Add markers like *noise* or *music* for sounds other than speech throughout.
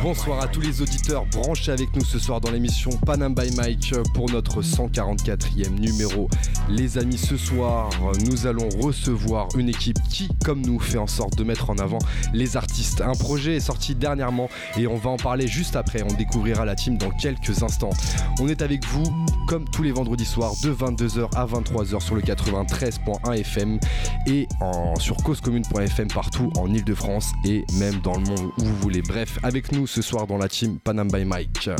Bonsoir à tous les auditeurs branchés avec nous ce soir dans l'émission Panam by Mike pour notre 144e numéro. Les amis, ce soir, nous allons recevoir une équipe qui, comme nous, fait en sorte de mettre en avant les artistes. Un projet est sorti dernièrement et on va en parler juste après. On découvrira la team dans quelques instants. On est avec vous, comme tous les vendredis soirs, de 22h à 23h sur le 93.1 FM et sur causecommune.fm partout en Ile-de-France et même dans le monde où vous voulez. Bref, avec nous ce soir dans la team Panam by Mike.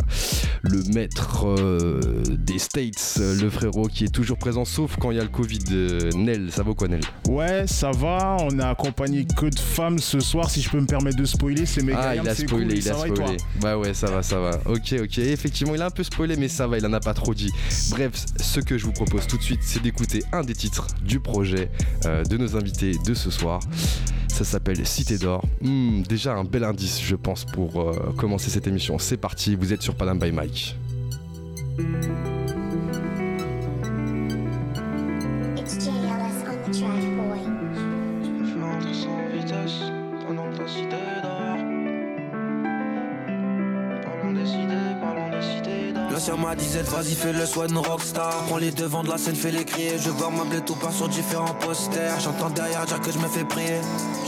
Le maître euh, des States, le frérot qui est toujours présent, sauf quand il y a le Covid. Euh, Nel, ça va quoi, Nel? Ouais, ça va. On a accompagné que de femmes ce soir, si je peux me permettre de spoiler. C'est méga. Ah, il a spoilé, il a spoilé. Ouais, ouais, ça va, ça va. Ok, ok. Effectivement, il a un peu spoilé, mais ça va, il en a pas trop dit. Bref, ce que je vous propose tout de suite, c'est d'écouter un des titres du projet euh, de nos invités de ce soir. Ça s'appelle Cité d'Or. Hmm, déjà un bel indice, je pense, pour euh, commencer cette émission. C'est parti, vous êtes sur Panam by Mike. M'a disait vas-y fais le soin une rockstar. Prends les devants de la scène, fais les crier. Je vois ma blé tout part sur différents posters. J'entends derrière dire que je me fais prier.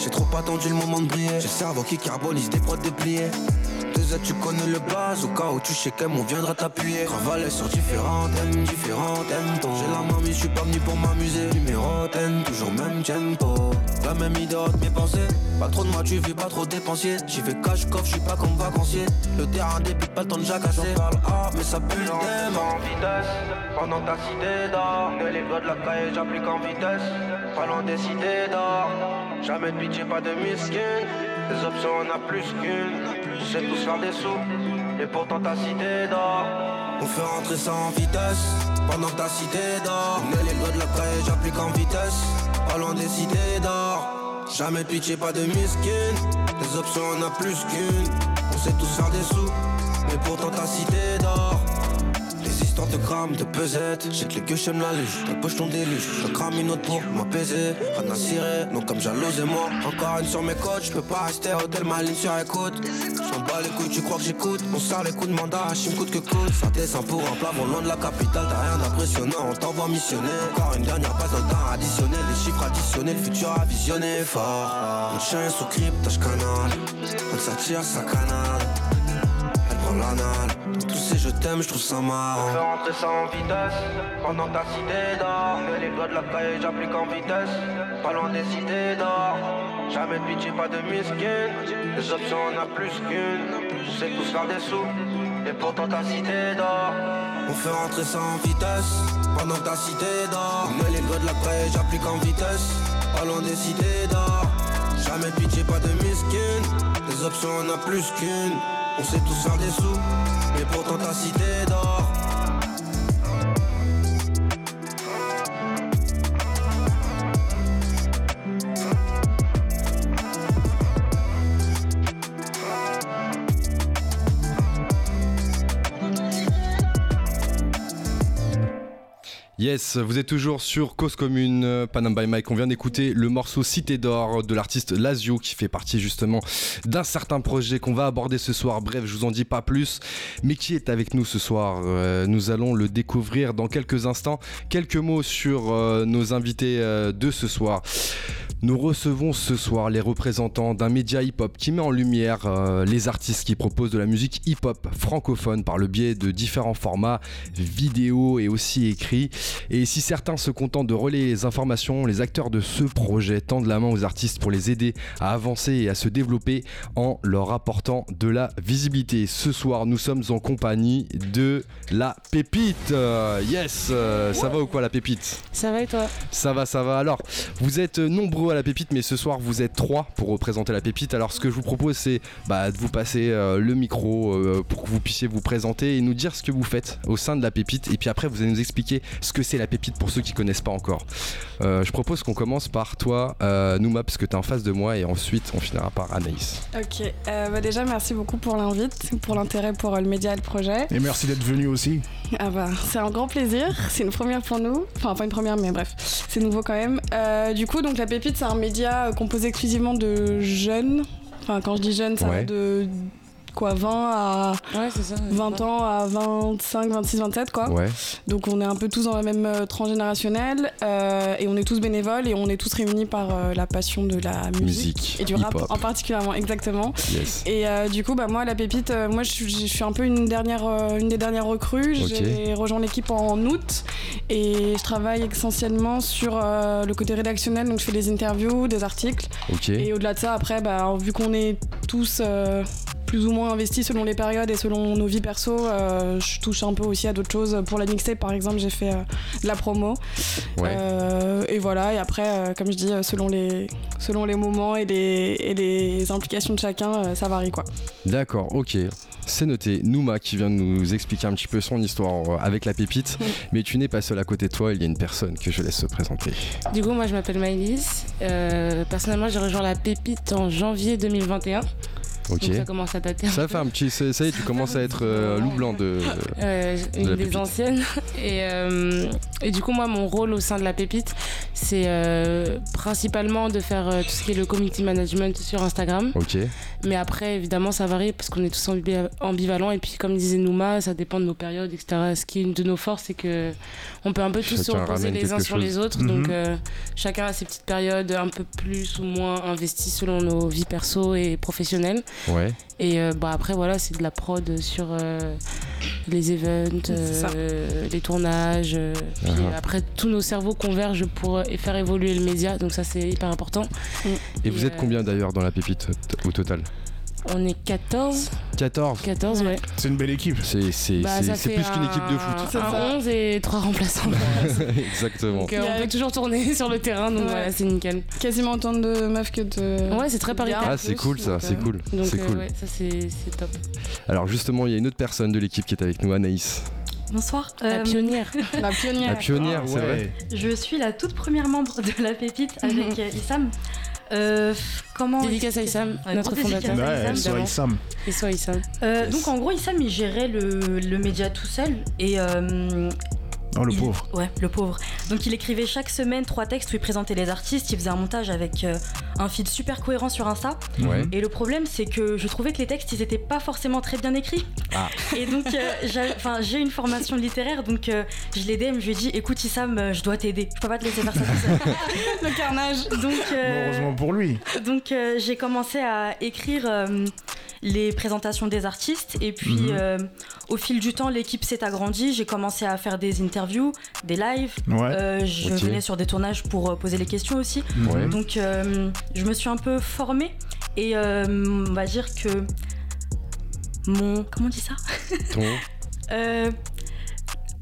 J'ai trop attendu le moment de briller. J'ai le cerveau qui carbonise des prods dépliés Aides, tu connais le base. Au cas où tu sais qu'elle on viendra t'appuyer. Ravaler sur différents thèmes, différents tempos J'ai la mamie, je suis pas venu pour m'amuser. Numéro 10, toujours même tempo. La même idée de mes pensées. Pas trop de moi, tu vis pas trop dépensier. J'y vais cash coffre, je suis pas comme vacancier. Le terrain débute, pas le temps de jacasser. J'en parle ah, mais ça pue le thème. En vitesse pendant ta cité. Que les doigts de la caille, j'applique en vitesse. Pas loin des cités d'or. Jamais de pitié, pas de miskin. Des options, on a plus qu'une. C'est tous faire des sous. Et pourtant ta cité d'or. On fait rentrer ça en vitesse. Pendant que ta cité dort. On les doigts de la caille, j'applique en vitesse. Pas loin des cités d'or. Jamais pitié, pas de miskin. Les options on a plus qu'une. On sait tous faire des sous. Mais pourtant ta cité dort les histoires de grammes, de pesettes J'ai que les gueux j'aime la luge. Ta poche ton déluge. Je crame une autre pour m'apaiser. Rien à cirer, non comme jalouse et moi Encore une sur mes côtes Je peux pas rester. Hôtel ma ligne sur écoute J'en bats les couilles, tu crois que j'écoute? On sort les coups de mandat, Hachim coûte que coûte. Ça descend pour un plat loin de la capitale T'as rien d'impressionnant, on t'envoie missionner. Encore une dernière passe dans le temps additionné Les chiffres additionnés, le futur à visionner fort. Mon chien est sous cryptage canal. On s'attire sa canale Prend l'anal Dans tous ces je t'aime, je trouve ça On fait marrant rentrer ça en vitesse pendant ta cité dort. Que les doigts de la caille, j'applique en vitesse. Pas loin des cités d'or. Jamais de pitié, pas de miskin. Les options, on a plus qu'une. Je sais tous faire des sous. Et pourtant ta cité d'or. On fait rentrer ça en vitesse Pendant ta cité On met les doigts de la paix, j'applique en vitesse Pas loin des cités d'or Jamais de pitié, pas de miskin Les options on a plus qu'une On sait tous faire des sous Mais pourtant ta cité dort Yes, vous êtes toujours sur Cause Commune, euh, Panam by Mike. On vient d'écouter le morceau Cité d'Or de l'artiste Lazio qui fait partie justement d'un certain projet qu'on va aborder ce soir. Bref, je vous en dis pas plus. Mais qui est avec nous ce soir Euh, Nous allons le découvrir dans quelques instants. Quelques mots sur euh, nos invités de ce soir. Nous recevons ce soir les représentants d'un média hip-hop qui met en lumière euh, les artistes qui proposent de la musique hip-hop francophone par le biais de différents formats, vidéo et aussi écrits. Et si certains se contentent de relayer les informations, les acteurs de ce projet tendent la main aux artistes pour les aider à avancer et à se développer en leur apportant de la visibilité. Ce soir, nous sommes en compagnie de la pépite. Euh, yes, euh, ça va ou quoi la pépite? Ça va et toi? Ça va, ça va. Alors, vous êtes nombreux à la pépite, mais ce soir vous êtes trois pour représenter la pépite. Alors ce que je vous propose, c'est bah, de vous passer euh, le micro euh, pour que vous puissiez vous présenter et nous dire ce que vous faites au sein de la pépite. Et puis après, vous allez nous expliquer ce que c'est la pépite pour ceux qui connaissent pas encore. Euh, je propose qu'on commence par toi, euh, Nouma, parce que tu es en face de moi, et ensuite on finira par Anaïs. Ok, euh, bah déjà merci beaucoup pour l'invite, pour l'intérêt pour euh, le média et le projet. Et merci d'être venu aussi. Ah bah c'est un grand plaisir, c'est une première pour nous, enfin pas une première mais bref, c'est nouveau quand même. Euh, du coup donc la pépite c'est un média composé exclusivement de jeunes, enfin quand je dis jeunes ça Ouais. va de quoi 20 à Ouais, c'est ça. 20 ans à 25, 26, 27 quoi. Ouais, Donc on est un peu tous dans la même euh, tranche générationnelle euh, et on est tous bénévoles et on est tous réunis par euh, la passion de la musique, musique, et du rap en particulièrement exactement. Yes. Et euh, du coup, bah, moi, la pépite, euh, moi, je suis, je suis un peu une, dernière, euh, une des dernières recrues. J'ai rejoint l'équipe en août et je travaille essentiellement sur euh, le côté rédactionnel. Donc, je fais des interviews, des articles. Et au-delà de ça, après, bah, vu qu'on est tous euh, plus ou moins investis selon les périodes et selon nos vies perso, euh, je touche un peu aussi à d'autres choses. Pour la mixtape, par exemple, j'ai fait euh, de la promo. Ouais. Euh, et voilà, et après, euh, comme je dis, selon les, selon les moments et les, et les implications de chacun, euh, ça varie quoi. D'accord, ok. C'est noté. Nouma qui vient de nous expliquer un petit peu son histoire avec la pépite. Mais tu n'es pas seul à côté de toi, il y a une personne que je laisse se présenter. Du coup, moi, je m'appelle Maëlys. Euh, personnellement, j'ai rejoint la Pépite en janvier 2021. Ok. Donc ça commence à dater. Ça fait un petit. Ça ça y est, tu commences à être euh, loup blanc de. Euh, De une des Pépite. anciennes. *laughs* Et, euh, et du coup, moi, mon rôle au sein de la Pépite, c'est euh, principalement de faire euh, tout ce qui est le community management sur Instagram. Ok. Mais après, évidemment, ça varie parce qu'on est tous ambi- ambivalents. Et puis, comme disait Nouma, ça dépend de nos périodes, etc. Ce qui est une de nos forces, c'est que on peut un peu tous se reposer les uns sur les autres. Mhm. Donc, euh, chacun a ses petites périodes un peu plus ou moins investies selon nos vies perso et professionnelles. Ouais. Et euh, bah, après, voilà, c'est de la prod sur euh, les events, euh, les tournages. euh, puis Uh-huh. après, tous nos cerveaux convergent pour euh, faire évoluer le média. Donc, ça, c'est hyper important. Et Et, vous êtes combien d'ailleurs dans la pépite t- au total? On est 14. 14. 14, ouais. C'est une belle équipe. C'est c'est- Bah, c'est- plus qu'une équipe de un- foot. C'est un ça. 11 et 3 remplaçants. *laughs* Exactement. Donc euh, on peut toujours tourner *laughs* sur le terrain, donc Ouais. voilà, c'est nickel. Quasiment autant de meufs que de. Ouais, c'est très paritaire. Ah, c'est cool ça, c'est cool. Donc C'est euh, cool. ouais, ça c'est c'est top. Alors justement, il y a une autre personne de l'équipe qui est avec nous, Anaïs. Bonsoir. La Euh, pionnière. *laughs* La pionnière. La pionnière, Ah, c'est ouais. vrai. Je suis la toute première membre de la pépite avec euh, Issam. Euh, comment Dédicace à Issam, Ouais, notre fondateur. Ouais, soit Issam. Et soit Issam. Euh, Yes. Donc en gros, Issam il gérait le, le média tout seul et euh, Oh, le il- pauvre. Ouais, le pauvre. Donc il écrivait chaque semaine trois textes où il présentait les artistes, il faisait un montage avec euh, un feed super cohérent sur Insta. Ouais. Et le problème, c'est que je trouvais que les textes, ils étaient pas forcément très bien écrits. Ah. Et donc, euh, j'ai enfin, j'ai une formation littéraire, donc euh, je l'ai DM, je lui ai dit, écoute Issam, je dois t'aider. Je peux pas te laisser faire ça tout seul. *laughs* Le carnage. Donc, euh, Heureusement pour lui. donc euh, j'ai commencé à écrire euh, les présentations des artistes et puis Mhm. euh, au fil du temps l'équipe s'est agrandie. J'ai commencé à faire des interviews, des lives. Ouais. Euh, je venais sur des tournages pour euh, poser les questions aussi. Ouais. Donc euh, je me suis un peu formée et on va dire que mon comment on dit ça? Ton. *laughs*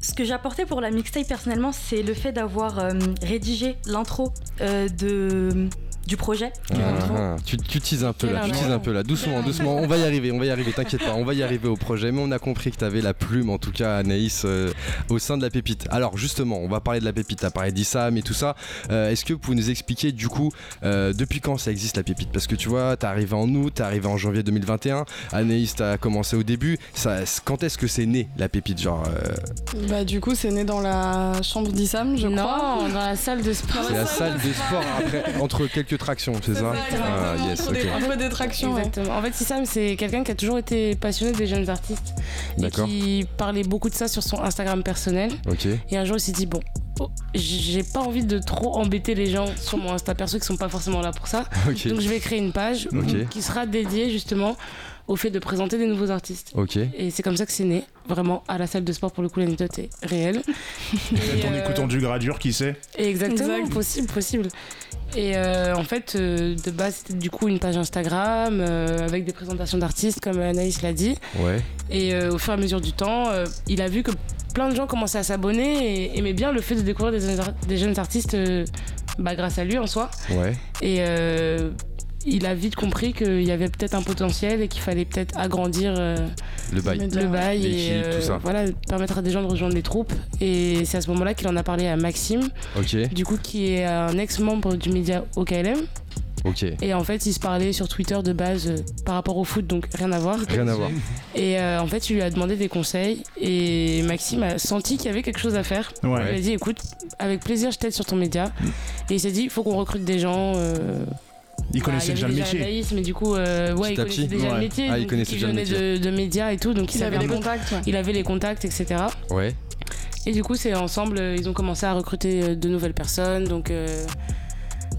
Ce que j'ai apporté pour la mixtape personnellement, c'est le fait d'avoir rédigé l'intro de du projet. Ah, ah. Tu, tu teases un peu là, tu teases un peu là, doucement, doucement. On va y arriver, on va y arriver, t'inquiète pas, on va y arriver au projet. Mais on a compris que tu avais la plume, en tout cas, Anaïs, euh, au sein de la pépite. Alors justement, on va parler de la pépite. T'as parlé d'Issam et tout ça. Euh, Est-ce que vous pouvez nous expliquer du coup euh, depuis quand ça existe la pépite? Parce que tu vois, t'es arrivé en août, t'es arrivé en janvier 2021. Anaïs, t'as commencé au début. Ça, quand est-ce que c'est né la pépite Genre, euh, Bah, du coup, c'est né dans la chambre d'Issam, je crois. non, dans la salle de sport. c'est la salle de sport après, entre quelques tractions, c'est ça Ah, yes, Pour ok. des- Un peu des tractions. Exactement. En fait, Issam, c'est quelqu'un qui a toujours été passionné des jeunes artistes. Et qui parlait beaucoup de ça sur son Instagram personnel. Ok. Et un jour, il s'est dit, bon, oh, j'ai pas envie de trop embêter les gens sur mon Insta perso qui sont pas forcément là pour ça. *laughs* Donc, je vais créer une page qui sera dédiée justement au fait de présenter des nouveaux artistes. Ok. Et c'est comme ça que c'est né, vraiment à la salle de sport. Pour le coup, l'anecdote est réelle. *laughs* Peut-être en euh, écoutant du gradure, qui sait? Exactement, Exact. possible, possible. Et euh, en fait, euh, de base, c'était du coup une page Instagram euh, avec des présentations d'artistes, comme Anaïs l'a dit. Ouais. Et euh, au fur et à mesure du temps, euh, il a vu que plein de gens commençaient à s'abonner et aimaient bien le fait de découvrir des, des jeunes artistes euh, bah, grâce à lui en soi. Ouais. Et euh, il a vite compris qu'il y avait peut-être un potentiel et qu'il fallait peut-être agrandir euh, Le bail. Le bail et L'équipe, euh, tout ça. voilà, permettre à des gens de rejoindre les troupes. Et c'est à ce moment-là qu'il en a parlé à Maxime, du coup, qui est un ex-membre du média OKLM. Ok. Et en fait, ils se parlaient sur Twitter de base euh, par rapport au foot, donc rien à voir. Rien à voir. Et euh, en fait, il lui a demandé des conseils et Maxime a senti qu'il y avait quelque chose à faire. Il Ouais. a dit écoute, avec plaisir, je t'aide sur ton média. Et il s'est dit il faut qu'on recrute des gens. euh, Il bah, y déjà le métier. Anaïs, mais du coup, euh, ouais, il Petit à connaissait petit. déjà Ouais. le métier. Ah, il donc connaissait déjà le métier. De, de médias et tout, donc il, avait les contacts. ouais. Il avait les contacts, etc. Ouais. Et du coup, c'est ensemble, euh, ils ont commencé à recruter euh, de nouvelles personnes. Donc, euh,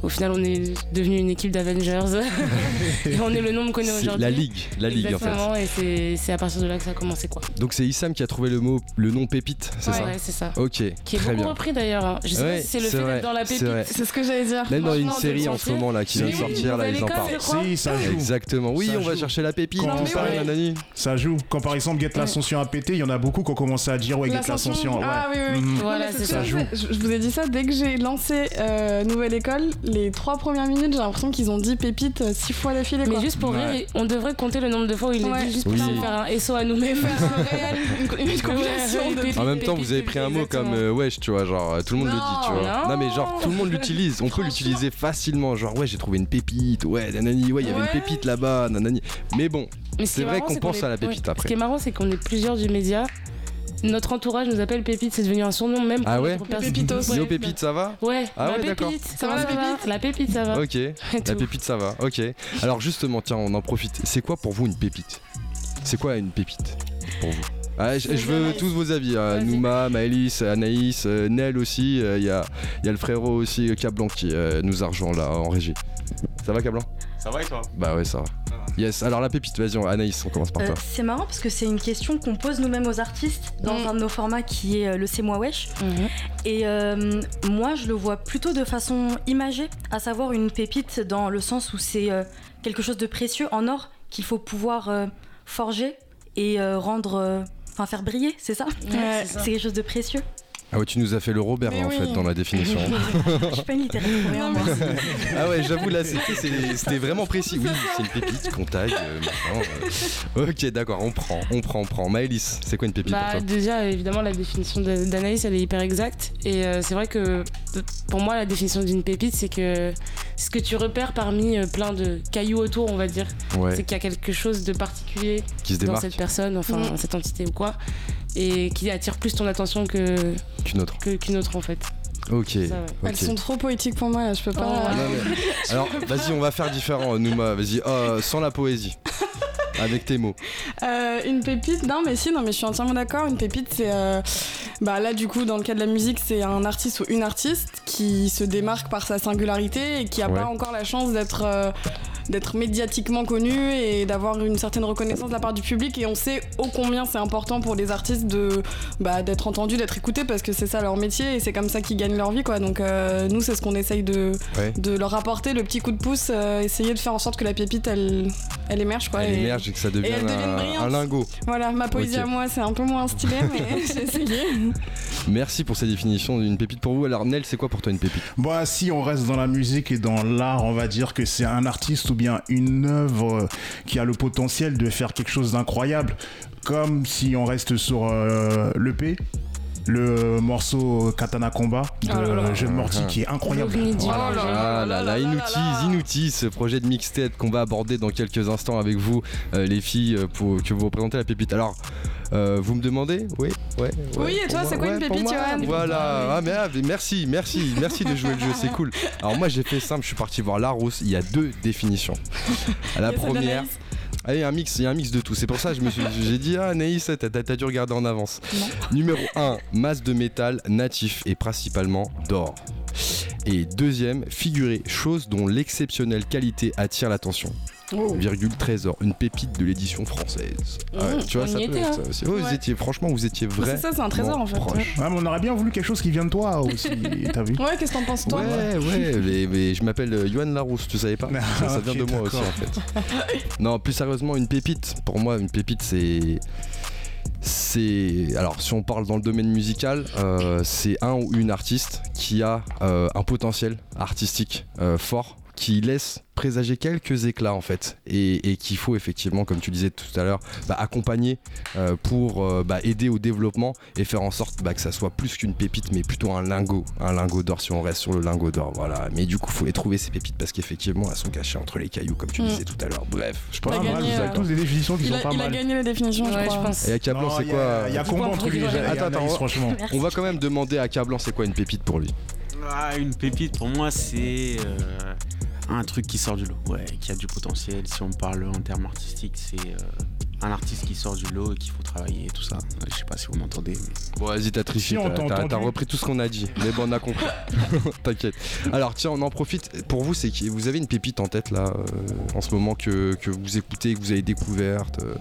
au final, on est devenu une équipe d'Avengers. *laughs* et on est le nombre qu'on est C'est aujourd'hui. la ligue. La ligue en fait. Exactement, et c'est- à partir de là que ça a commencé, quoi. Donc c'est Issam qui a trouvé le mot, le nom pépite, c'est Ouais, ça ouais, c'est ça. Ok. Qui est très beaucoup bien. repris d'ailleurs. hein. Je sais Ouais, pas si c'est le fait d'être dans la pépite. C'est ce que j'allais dire. Même dans une série en ce moment là qui vient de sortir là, ils en parlent. Si, ça joue. Exactement. Oui, on va joue. chercher la pépite. Ça, joue. Quand par exemple Get l'Ascension a pété, il y en a beaucoup qui ont commencé à dire ouais, Get l'Ascension. Ah oui, oui, oui. Mhm. Voilà, ça. je. Je, je vous ai dit ça dès que j'ai lancé euh, Nouvelle École, les trois premières minutes, j'ai l'impression qu'ils ont dit pépite euh, six fois d'affilée. Mais quoi. juste pour Ouais. rire, on devrait compter le nombre de fois où il Ouais. est dit juste pour Oui. faire un SO à nous-mêmes. faire un réel, une, une compilation Ouais, de pépite. En même temps, vous avez pris un mot comme euh, wesh, tu vois, genre euh, tout le monde le dit, tu vois. Non. Non, mais genre tout le monde l'utilise. On peut l'utiliser facilement. Genre ouais, j'ai trouvé une pépite. Ouais, nanani. Ouais, il y avait Ouais. une pépite là-bas, nanani. Mais bon, C'est vrai qu'on pense à la pépite ouais. après. Ce qui est marrant, c'est qu'on est plusieurs du média. Notre entourage nous appelle Pépite, c'est devenu un surnom même. Ah pour ouais notre personne. Pépitos. Ouais. Néo pépite, ça va Ouais, Ah la ouais, d'accord. pépite. Ça va, la pépite La pépite, ça va. Ok. La pépite, ça va. Ok. Alors justement, tiens, on en profite. C'est quoi pour vous une pépite? C'est quoi une pépite pour vous? Ah, je, je veux tous vos avis. hein. Nouma, Maëlys, Anaïs, euh, Nel aussi. Il y, a, y a le frérot aussi, euh, Cablan, qui euh, nous a rejoint là en régie. Ça va, Cablan? Ça va et toi? Bah ouais, ça va. Yes, alors la pépite, vas-y, Anaïs, on commence par Euh, toi. c'est marrant parce que c'est une question qu'on pose nous-mêmes aux artistes dans Mm. un de nos formats qui est euh, le C'est moi wesh. Mhm. Et euh, moi, je le vois plutôt de façon imagée, à savoir une pépite dans le sens où c'est euh, quelque chose de précieux en or qu'il faut pouvoir euh, forger et euh, rendre, euh, enfin faire briller, c'est ça? Ouais. *laughs* c'est ça. C'est quelque chose de précieux. Ah ouais, tu nous as fait le Robert là, en oui. fait dans la définition. *laughs* je suis pas une littéraire ah ouais, j'avoue là, c'était vraiment précis. Oui, c'est une pépite qu'on taille. euh, euh. Ok, d'accord, on prend, on prend, on prend. Maëlys, c'est quoi une pépite Bah, pour toi? déjà, évidemment, la définition d'Anaïs, elle est hyper exacte. Et euh, c'est vrai que pour moi, la définition d'une pépite, c'est que c'est ce que tu repères parmi plein de cailloux autour, on va dire. Ouais, C'est qu'il y a quelque chose de particulier qui se dans cette personne, enfin, Mm. cette entité ou quoi, et qui attire plus ton attention que qu'une autre. que- qu'une autre, en fait. Ok, Ça, ouais. Elles sont trop poétiques pour moi, là, je peux pas. Oh. Non, mais- *laughs* Alors, vas-y, on va faire différent, Nouma. Vas-y, euh, sans la poésie. *laughs* Avec tes mots. Euh, une pépite, non mais si, non mais je suis entièrement d'accord. Une pépite, c'est, euh, bah là du coup dans le cas de la musique, c'est un artiste ou une artiste qui se démarque par sa singularité et qui a Ouais. pas encore la chance d'être euh, d'être médiatiquement connu et d'avoir une certaine reconnaissance de la part du public. Et on sait ô combien c'est important pour les artistes de bah, d'être entendus, d'être écoutés parce que c'est ça leur métier et c'est comme ça qu'ils gagnent leur vie quoi. Donc euh, nous c'est ce qu'on essaye de Ouais. de leur apporter le petit coup de pouce, euh, essayer de faire en sorte que la pépite elle elle émerge quoi. Elle et- émerge et que ça devienne un, un lingot. voilà, ma poésie à moi, c'est un peu moins stylé, *laughs* mais *laughs* j'ai essayé. Merci pour cette définition d'une pépite pour vous. Alors, Nel, c'est quoi pour toi une pépite? Bah, si on reste dans la musique et dans l'art, on va dire que c'est un artiste ou bien une œuvre qui a le potentiel de faire quelque chose d'incroyable. Comme si on reste sur euh, l'EP, le morceau Katana Combat de Oh là là. Jeune Morty qui est incroyable. Ah là là, Inoutis. Inoutis, ce projet de mixtape qu'on va aborder dans quelques instants avec vous, euh, les filles, euh, pour que vous représentez la pépite. Alors, euh, vous me demandez Oui, ouais. ouais, Oui, et toi, c'est quoi une ouais, pépite, Johan Voilà, ah, mais, ah, mais merci, merci, merci de jouer le jeu, c'est cool. Alors, moi, j'ai fait simple, je suis parti voir Larousse, il y a deux définitions. *laughs* La première. Ah, il y a un mix, il y a un mix de tout. C'est pour ça que je me suis, j'ai dit ah Anaïs, t'as dû regarder en avance. Numéro 1, masse de métal natif et principalement d'or. Et deuxième, figurer, chose dont l'exceptionnelle qualité attire l'attention. Oh. Virgule trésor, une pépite de l'édition française. Ah ouais, Mmh, tu vois, on ça y peut était, être hein. ça aussi. Oh, vous étiez, franchement, vous étiez vrai. C'est ça, c'est un trésor en fait. proche. Ouais, mais on aurait bien voulu quelque chose qui vient de toi aussi, *laughs* t'as vu Ouais, qu'est-ce que t'en penses toi Ouais, ouais, mais, mais je m'appelle euh, Yoann Larousse, tu savais pas ça, ça vient de moi aussi en fait. non, plus sérieusement, une pépite, pour moi, une pépite, c'est. c'est alors si on parle dans le domaine musical, euh, c'est un ou une artiste qui a euh, un potentiel artistique euh, fort, qui laisse présager quelques éclats en fait, et, et qu'il faut effectivement, comme tu disais tout à l'heure, bah, accompagner euh, pour euh, bah, aider au développement et faire en sorte bah, que ça soit plus qu'une pépite, mais plutôt un lingot, un lingot d'or si on reste sur le lingot d'or. Voilà. Mais du coup, faut les trouver ces pépites parce qu'effectivement, elles sont cachées entre les cailloux, comme tu Mm. disais tout à l'heure. Bref, je pense Il a que gagné, vous euh, êtes tous des définitions qui Il sont a, pas il a mal. gagné la définition, Ouais, je pense. Et Aka Blanc, Non, c'est il quoi a- Il y a Du combat entre lui Attends, attends, franchement. On va quand même demander à Aka Blanc, c'est quoi une pépite pour lui? Ah, une pépite pour moi, c'est euh, un truc qui sort du lot, ouais, qui a du potentiel. Si on parle en termes artistiques, c'est euh, un artiste qui sort du lot et qu'il faut travailler et tout ça. Je sais pas si vous m'entendez. mais- Bon, vas-y, t'as triché. Si, t'as- repris tout ce qu'on a dit. Mais bon, on a compris. *laughs* *laughs* T'inquiète. Alors, tiens, on en profite. Pour vous, c'est que vous avez une pépite en tête là, euh, en ce moment que, que vous écoutez, que vous avez découverte. euh,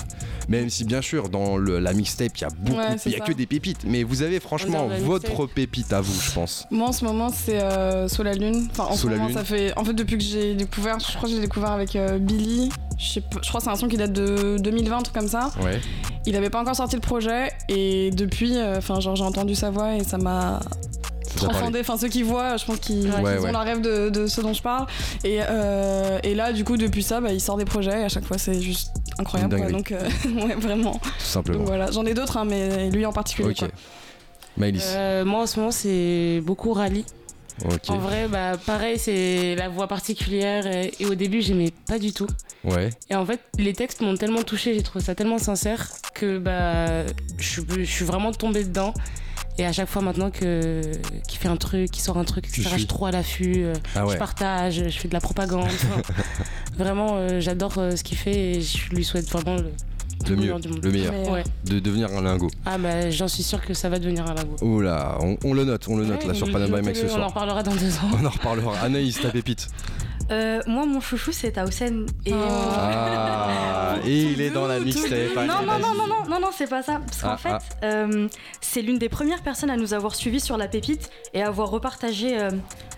même si, bien sûr, dans le- la mixtape, il y a beaucoup, il y a ça. que des pépites. Mais vous avez franchement votre pépite à vous, je pense. Moi en ce moment c'est euh, Sous la Lune. Enfin en Sous ce la moment Lune. ça fait. En fait depuis que j'ai découvert, je crois que j'ai découvert avec euh, Billy. Je, sais pas- je crois que c'est un son qui date de 2020, un truc comme ça. Ouais. Il avait pas encore sorti le projet et depuis, euh, enfin genre j'ai entendu sa voix et ça m'a transcendé. Enfin ceux qui voient, je pense qu'ils Ouais, ont la rêve de, de ce dont je parle. Et, euh, et là du coup depuis ça, bah, il sort des projets et à chaque fois c'est juste incroyable. Quoi. Donc euh, *laughs* ouais vraiment. Tout simplement. Donc voilà, j'en ai d'autres hein, mais lui en particulier. Ok. quoi. Maëlys. Euh, moi en ce moment c'est beaucoup rallye. En vrai, bah pareil, c'est la voix particulière et, et au début j'aimais pas du tout. Ouais. Et en fait, les textes m'ont tellement touché, j'ai trouvé ça tellement sincère que bah je, suis- je suis vraiment tombée dedans. Et à chaque fois maintenant que qu'il fait un truc, qu'il sort un truc, etc., je suis. trop à l'affût. euh, Ah Je ouais. partage, je fais de la propagande. *laughs* vraiment, euh, j'adore euh, ce qu'il fait et je lui souhaite vraiment le, Le mieux, meilleur du monde. le meilleur. Mais, Ouais. De devenir un lingot. Ah bah j'en suis sûre que ça va devenir un lago. Oula, on, on le note, on le note là sur Panama Max ce On en soir. reparlera dans deux ans. *laughs* On en reparlera. Anaïs, ta pépite. Euh, moi, mon chouchou, c'est Taosen. Et... Ah, et il est dans la mixtape. Non, non, non, non, non, non, non, c'est pas ça. Parce qu'en Ah, fait, ah. euh, c'est l'une des premières personnes à nous avoir suivis sur la pépite et à avoir repartagé euh,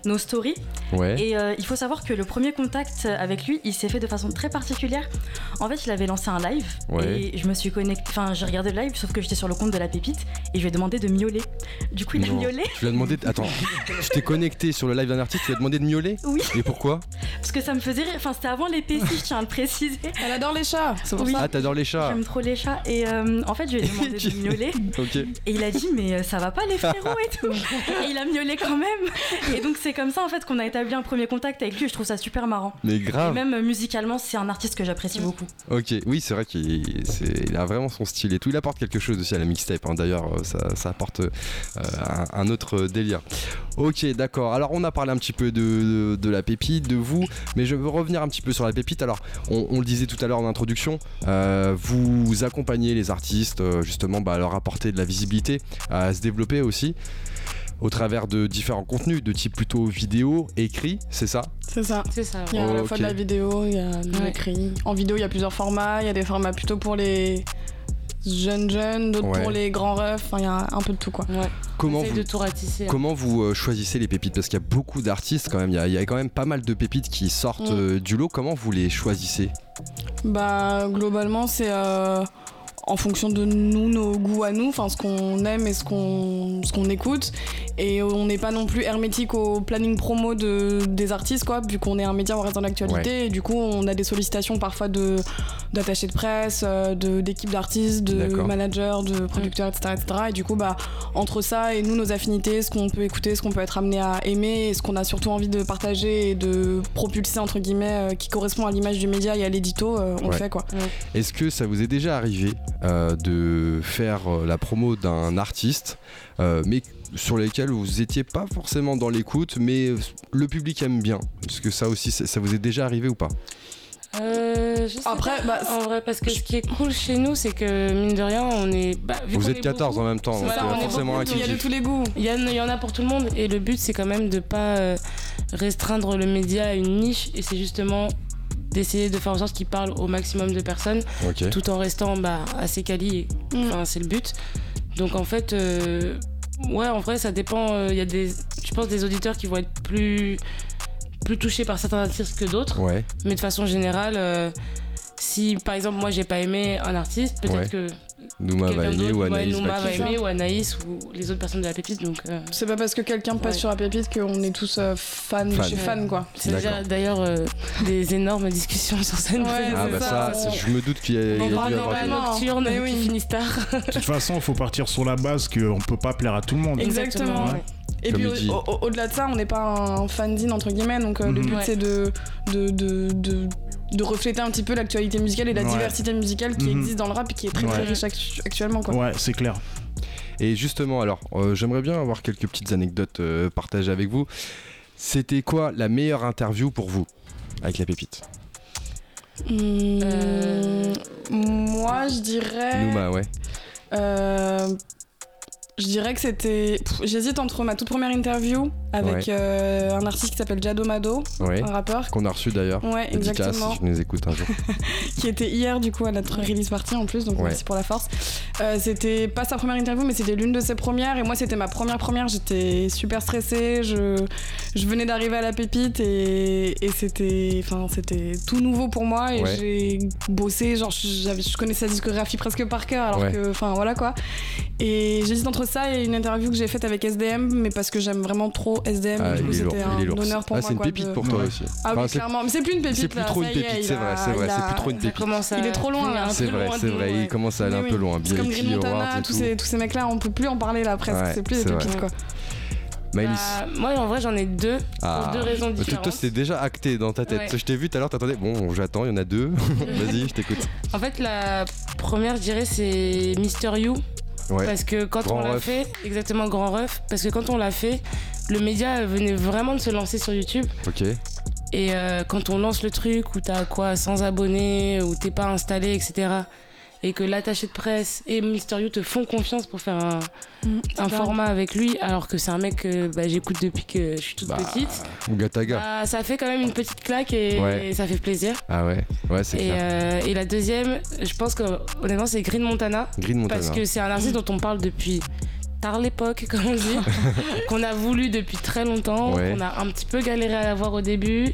nos stories. Ouais. Et euh, il faut savoir que le premier contact avec lui, il s'est fait de façon très particulière. En fait, il avait lancé un live Ouais. et je me suis connectée. Enfin, j'ai regardé le live, sauf que j'étais sur le compte de la pépite et je lui ai demandé de miauler. Du coup, il Non. a miaulé Tu lui as demandé. Attends, tu t'es connecté sur le live d'un artiste, tu lui as demandé de miauler Oui. Et pourquoi parce que ça me faisait rire. Enfin, c'était avant les PC, je tiens à le préciser. Elle adore les chats, c'est pour Oui. ça. Ah, t'adores les chats J'aime trop les chats et euh, en fait, je lui ai *laughs* demandé de miauler. Ok. Et il a dit mais euh, ça va pas les frérots et tout. et il a miaulé quand même. Et donc c'est comme ça en fait qu'on a établi un premier contact avec lui et je trouve ça super marrant. Mais Et grave. même euh, musicalement c'est un artiste que j'apprécie beaucoup. Ok, oui, c'est vrai qu'il il a vraiment son style et tout. Il apporte quelque chose aussi à la mixtape. hein. D'ailleurs, ça, ça apporte euh, un, un autre délire. Ok, d'accord. Alors, on a parlé un petit peu de, de- de la pépite, de vous, mais je veux revenir un petit peu sur la pépite. Alors, on, on le disait tout à l'heure en introduction, euh, vous accompagnez les artistes euh, justement bah, à leur apporter de la visibilité, à se développer aussi. Au travers de différents contenus de type plutôt vidéo, écrit, c'est ça? C'est ça. C'est ça. Il y a à la fois de la vidéo, il y a de Ouais. l'écrit. En vidéo, il y a plusieurs formats. Il y a des formats plutôt pour les jeunes jeunes, d'autres Ouais. pour les grands refs. Enfin, il y a un peu de tout quoi. Ouais. Comment vous, de tout ratisser. hein. Comment vous euh, choisissez les pépites? Parce qu'il y a beaucoup d'artistes quand même, il y, a, il y a quand même pas mal de pépites qui sortent Mm. euh, du lot. Comment vous les choisissez? Bah, globalement, c'est euh, en fonction de nous, nos goûts à nous, enfin ce qu'on aime et ce qu'on ce qu'on écoute. Et on n'est pas non plus hermétique au planning promo de, des artistes, quoi, vu qu'on est un média, on reste dans l'actualité. Et du coup, on a des sollicitations parfois de d'attachés de presse, euh, de d'équipes d'artistes, de D'accord. managers, de producteurs, etc., etc. Et du coup, bah, entre ça et nous, nos affinités, ce qu'on peut écouter, ce qu'on peut être amené à aimer, et ce qu'on a surtout envie de partager et de propulser, entre guillemets, euh, qui correspond à l'image du média et à l'édito, euh, on Ouais. le fait, quoi. Est-ce que ça vous est déjà arrivé euh, de faire euh, la promo d'un artiste, euh, mais sur lesquels vous étiez pas forcément dans l'écoute, mais le public aime bien Est-ce que ça aussi, ça vous est déjà arrivé ou pas? Euh, je sais Après, pas, bah, en vrai, parce que ce qui est cool chez nous, c'est que mine de rien, on est. bah, vu Vous êtes est 14 beaucoup, en même temps, donc Voilà, forcément beaucoup, un qui Il y a de tous les goûts. Il y, y en a pour tout le monde et le but c'est quand même de pas restreindre le média à une niche et c'est justement d'essayer de faire en sorte qu'il parle au maximum de personnes tout en restant bah, assez quali. Mm. Enfin, c'est le but. Donc en fait, euh, ouais, en vrai, ça dépend. euh, Il y a des, je pense, des auditeurs qui vont être plus, plus touchés par certains artistes que d'autres. Ouais. Mais de façon générale, euh, si par exemple moi j'ai pas aimé un artiste, peut-être Ouais. que Nouma va aimer ou ouais, Anaïs Nouma va va kiffer. aimer ou Anaïs ou les autres personnes de la pépite. Donc euh, C'est pas parce que quelqu'un passe Ouais. sur la pépite qu'on est tous euh, fans Fan. chez fan quoi. c'est déjà d'ailleurs euh, des énormes discussions sur scène. Ouais, Ah bah ça, ça, on- je me doute qu'il y a, il y a On dû parle avoir- nocturne qui oui. finissent tard. *laughs* De toute façon, il faut partir sur la base qu'on peut pas plaire à tout le monde. Exactement. ouais. Et Comme puis au- au- au-delà de ça, on n'est pas un fanzine entre guillemets, donc euh, le Mhm. but Ouais. c'est de, de, de, de, de refléter un petit peu l'actualité musicale et la Ouais. diversité musicale qui Mhm. existe dans le rap et qui est très très riche actu- actuellement quoi. Ouais, c'est clair. Et justement, alors, euh, j'aimerais bien avoir quelques petites anecdotes euh, partagées avec vous. C'était quoi la meilleure interview pour vous avec la pépite? Hmm, Euh, Moi je dirais. Nouma, ouais. Euh, je dirais que c'était. J'hésite entre ma toute première interview avec Ouais. euh, un artiste qui s'appelle Jado Mado, Ouais. un rappeur. Qu'on a reçu d'ailleurs. Ouais, exactement. si je nous écoute un jour. *laughs* qui était hier du coup à notre release party en plus, donc Ouais. merci pour la force. Euh, c'était pas sa première interview, mais c'était l'une de ses premières, et moi c'était ma première première. J'étais super stressée, je, je venais d'arriver à la pépite et, et c'était, enfin c'était tout nouveau pour moi et j'ai bossé, genre je connaissais sa discographie presque par cœur, alors que, enfin voilà quoi. Et j'hésite entre ça et une interview que j'ai faite avec SDM, mais parce que j'aime vraiment trop SDM, Ah, du coup il est lourd, c'était il est un lourd. honneur pour Ah, moi. c'est une pépite de- pour toi Ouais. aussi. Ah Enfin, oui, c'est- clairement, mais c'est plus une pépite c'est plus trop une pépite, c'est a- vrai, c'est vrai, il c'est plus trop une pépite. Il est trop loin, là. C'est vrai, c'est vrai, il commence à aller un peu loin. C'est comme Green Montana, tous tout. ces, tous ces mecs-là, on peut plus en parler là presque. C'est plus des pépites quoi. Bah, moi en vrai j'en ai deux Ah. pour deux raisons Toi, différentes. Toi, c'était déjà acté dans ta tête. Ouais. Je t'ai vu tout à l'heure, t'attendais. Bon, j'attends, il y en a deux. *laughs* Vas-y, je t'écoute. En fait, la première, je dirais, c'est Mister You. Ouais. Parce que quand Grand on l'a fait, exactement grand ref, parce que quand on l'a fait, le média venait vraiment de se lancer sur YouTube. Ok. Et euh, quand on lance le truc où t'as quoi 100 abonnés, où t'es pas installé, etc. Et que l'attaché de presse et Mister You te font confiance pour faire un, un format avec lui, alors que c'est un mec que bah, j'écoute depuis que je suis toute Bah, petite. Gataga. Bah, ça fait quand même une petite claque et, Ouais. et ça fait plaisir. Ah ouais, ouais, c'est Et, clair. euh, et la deuxième, je pense que honnêtement, c'est Green Montana. Green Montana. Parce que c'est un artiste dont on parle depuis tard l'époque, *laughs* comme on dit, *laughs* qu'on a voulu depuis très longtemps, Ouais. qu'on a un petit peu galéré à l'avoir au début.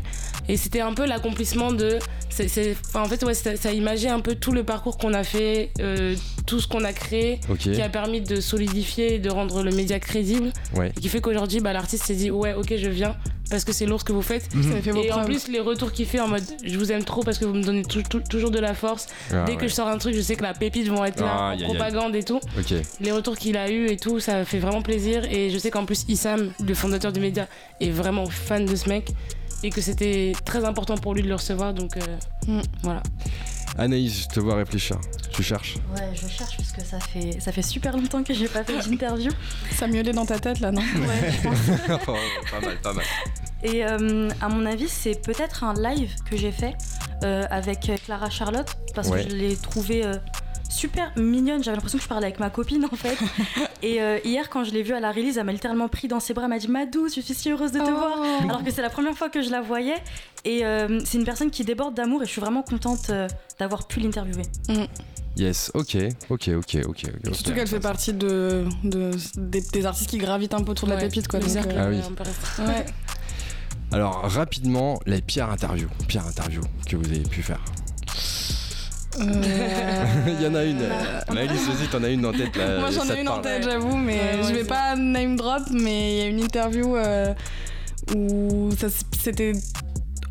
Et c'était un peu l'accomplissement de. enfin, en fait, ouais, ça, ça imageait un peu tout le parcours qu'on a fait, euh, tout ce qu'on a créé, qui a permis de solidifier et de rendre le média crédible. Ouais. Et qui fait qu'aujourd'hui, bah, l'artiste s'est dit Ouais, ok, je viens, parce que c'est lourd ce que vous faites. Fait vos Et en plus, les retours qu'il fait en mode Je vous aime trop parce que vous me donnez tou- tou- toujours de la force. Ah Dès ouais. que je sors un truc, je sais que la pépite vont être là, Ah, en propagande et tout. Les retours qu'il a eu et tout, ça fait vraiment plaisir. Et je sais qu'en plus, Issam, le fondateur du média, est vraiment fan de ce mec. Et que c'était très important pour lui de le recevoir. Donc euh, Mm. voilà. Anaïs, je te vois réfléchir. Tu cherches Ouais, je cherche parce que ça fait, ça fait super longtemps que j'ai pas fait d'interview. Ça miaulait dans ta tête là, non Ouais, je pense. *laughs* Pas mal, pas mal. Et euh, à mon avis, c'est peut-être un live que j'ai fait euh, avec Clara Charlotte parce Ouais. que je l'ai trouvée euh, super mignonne. J'avais l'impression que je parlais avec ma copine en fait. *laughs* Et euh, hier, quand je l'ai vue à la release, elle m'a littéralement pris dans ses bras. Elle m'a dit Ma douce, je suis si heureuse de te Oh. voir. Alors que c'est la première fois que je la voyais. Et euh, c'est une personne qui déborde d'amour et je suis vraiment contente euh, d'avoir pu l'interviewer. Yes, ok, ok, ok, ok. Surtout qu'elle fait partie de, de- des, des artistes qui gravitent un peu autour de la pépite quoi. donc, euh, Ah oui. *laughs* ouais. Alors, rapidement, les pires interviews. Pire interview que vous avez pu faire. Euh, *laughs* Il y en a une. Maëlys, vas-y, t'en as une en tête là. Moi j'en ai une en tête, j'avoue, mais je vais pas name drop, mais il y a une interview euh, où c'était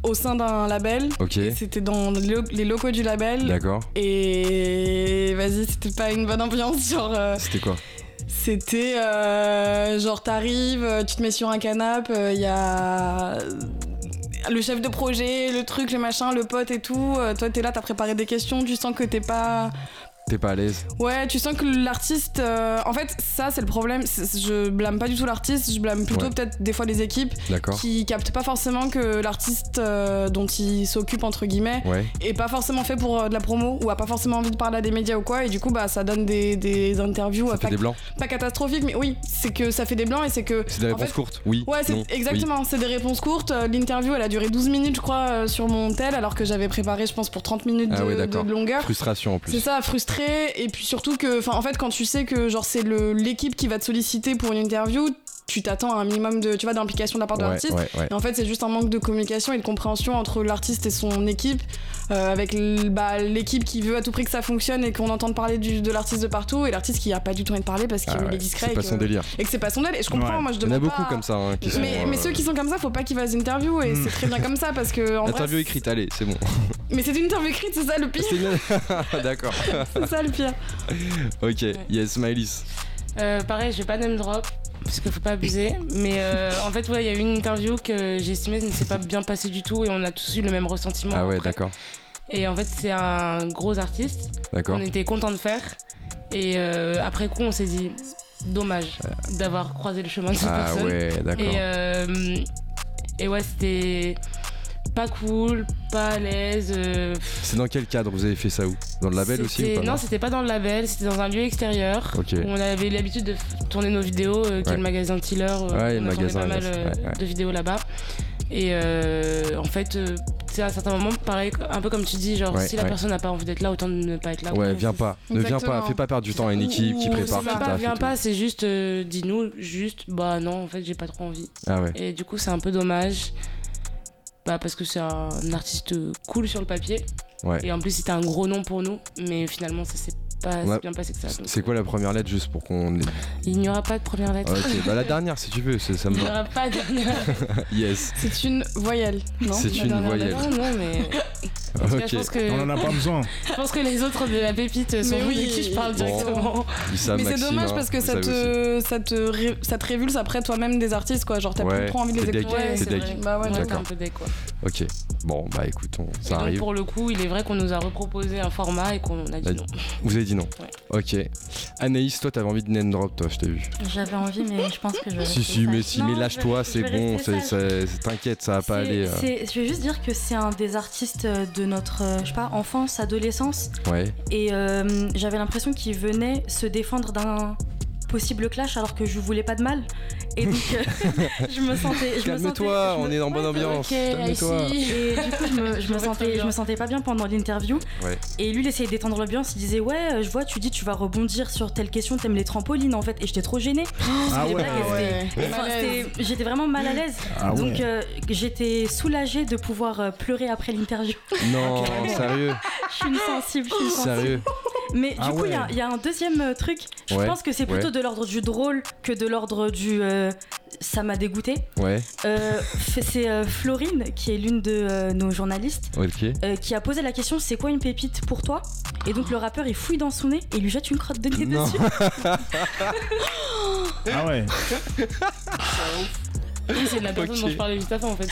au sein d'un label. Ok, C'était dans les lo- les locaux du label. d'accord. Et vas-y, c'était pas une bonne ambiance. *laughs* Genre, euh, C'était quoi? c'était euh, genre, t'arrives, tu te mets sur un canapé, il y a le chef de projet, le truc, le machin, le pote et tout. euh, toi, t'es là, t'as préparé des questions, tu sens que t'es pas. T'es pas à l'aise Ouais, tu sens que l'artiste. euh, En fait, ça, c'est le problème. Je blâme pas du tout l'artiste, je blâme plutôt Ouais. peut-être des fois les équipes qui captent pas forcément que l'artiste euh, dont il s'occupe, entre guillemets, Ouais, est pas forcément fait pour euh, de la promo ou a pas forcément envie de parler à des médias ou quoi. Et du coup, bah, ça donne des, des interviews ça fait pas, des blancs. pas catastrophiques, mais oui, c'est que ça fait des blancs et c'est que. C'est des réponses fait, courtes. Oui. Ouais, non, exactement, c'est des réponses courtes. L'interview, elle a duré 12 minutes, je crois, sur mon tel, alors que j'avais préparé, je pense, pour 30 minutes Ah de, ouais, de- longueur. Frustration en plus. C'est ça, Et puis surtout que, enfin, en fait, quand tu sais que genre c'est l'équipe qui va te solliciter pour une interview, tu t'attends à un minimum de, tu vois, d'implication de la part de Ouais, l'artiste. ouais, ouais. Et en fait, c'est juste un manque de communication et de compréhension entre l'artiste et son équipe, euh, avec bah, l'équipe qui veut à tout prix que ça fonctionne et qu'on entende parler du- de l'artiste de partout, et l'artiste qui a pas du tout envie de parler parce qu'il Ah ouais, est discret. c'est et pas que- son délire. Et que c'est pas son délire. Et je comprends, Ouais. moi je Il y en a demande beaucoup pas- comme ça hein, qui sont. mais, mais euh, ceux qui sont comme ça, faut pas qu'ils fassent d'interview et c'est très bien comme ça parce que en vrai, Interview écrite, allez, c'est bon. *laughs* Mais c'est une interview écrite, c'est ça le pire. C'est bien. *laughs* D'accord. C'est ça le pire. Ok, yes, Smileys. Euh, pareil, je vais pas name drop parce qu'il faut pas abuser. Mais euh, en fait, ouais, il y a eu une interview que j'ai estimé ne s'est pas bien passée du tout et on a tous eu le même ressentiment. Ah ouais, d'accord. Et en fait, c'est un gros artiste. D'accord. On était content de faire. Et euh, après coup, on s'est dit dommage d'avoir croisé le chemin de cette Ah personne. ouais, d'accord. Et, et ouais, c'était pas cool, pas à l'aise. euh, C'est dans quel cadre vous avez fait ça où Dans le label aussi ou c'était- pas? Non, c'était pas dans le label, c'était dans un lieu extérieur où on avait l'habitude de tourner nos vidéos, euh, qui est Ouais. le magasin Tiller. euh, Ouais, le on a tourné magasin, pas mal euh, Ouais, ouais. de vidéos là-bas. Et euh, en fait, euh, c'est à un certain moment, pareil, un peu comme tu dis, genre Ouais, si la ouais. personne n'a pas envie d'être là, autant ne pas être là. Ouais, viens pas. Ne viens pas. Fais pas perdre du temps à une équipe qui prépare. pas viens pas, c'est juste, euh, dis-nous, juste, bah non, en fait, j'ai pas trop envie. Ah ouais. Et du coup, c'est un peu dommage. Bah, parce que c'est un artiste cool sur le papier. Ouais. Et en plus, c'était un gros nom pour nous. Mais finalement, ça s'est pas Ouais. si bien passé que ça. donc, C'est quoi la première lettre juste pour qu'on. Il n'y aura pas de première lettre. Ok, bah la dernière si tu veux, ça me Il n'y aura pas de dernière. *laughs* Yes. C'est une voyelle, non? C'est une voyelle. Non, non, mais. En tout cas, Ok. je pense que. On en a pas besoin. *laughs* Je pense que les autres de la pépite sont Mais oui, de qui je parle Bon. directement. Ils savent, Mais c'est dommage hein, parce que ça te, ça, te ré- ça te révulse après toi-même des artistes, quoi. Genre, t'as Ouais, plus trop envie de les écouter. t'es c'est. Bah ouais, Ouais, d'accord. t'es un peu deck, quoi. Ok. Bon, bah écoute, on- Et ça donc, arrive. pour le coup, il est vrai qu'on nous a reproposé un format et qu'on a dit Bah, non. Vous avez dit non. Ouais. Ok. Anaïs, toi, t'avais envie de name drop, toi, je t'ai vu. J'avais envie, mais je pense que je vais Si, si, mais si, Non, mais lâche-toi, c'est bon, t'inquiète, ça va pas aller. euh. Je vais juste dire que c'est un des artistes de notre, euh, je sais pas, enfance, adolescence. Ouais. Et euh, j'avais l'impression qu'il venait se défendre d'un possible clash alors que je voulais pas de mal. Et donc euh, *laughs* je me sentais. je me Calme-toi, on me- est dans bonne ambiance. Ok, Calme-toi. Et du coup, je me, je me *laughs* sentais, je me sentais pas bien pendant l'interview. Ouais. Et lui, il essayait d'étendre l'ambiance. Il disait Ouais, euh, je vois, tu dis, tu vas rebondir sur telle question, t'aimes les trampolines en fait. Et j'étais trop gênée. Ah ouais. c'était- J'étais vraiment mal à l'aise. Ah ouais. Donc euh, j'étais soulagée de pouvoir pleurer après l'interview. Non, *laughs* sérieux, Je suis une sensible, je suis une sensible. sérieux. Mais du Ah coup, il y a- ouais. il y, a un deuxième truc. Je Ouais, pense que c'est plutôt ouais. de l'ordre du drôle que de l'ordre du. euh, ça m'a dégoûté. Ouais, Euh, c'est euh, Florine, qui est l'une de euh, nos journalistes, euh, qui a posé la question c'est quoi une pépite pour toi? Et donc le rappeur il fouille dans son nez et il lui jette une crotte de nez Non. dessus. *laughs* Ah ouais. Oui, c'est la personne dont je parlais juste avant en fait.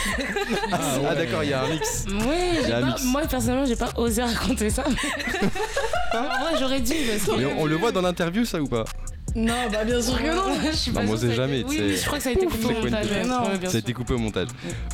Ah, d'accord, il y a un mix. Oui, pas- mix. moi personnellement, j'ai pas osé raconter ça. *laughs* en vrai, j'aurais dû parce que. Mais on, on le voit dans l'interview, ça ou pas? Non, bah bien sûr que non. Je suis Bah, pas moi, c'est ça a jamais, été- Oui, je crois que ça a été coupé au montage. ouais, Ça a été coupé au montage.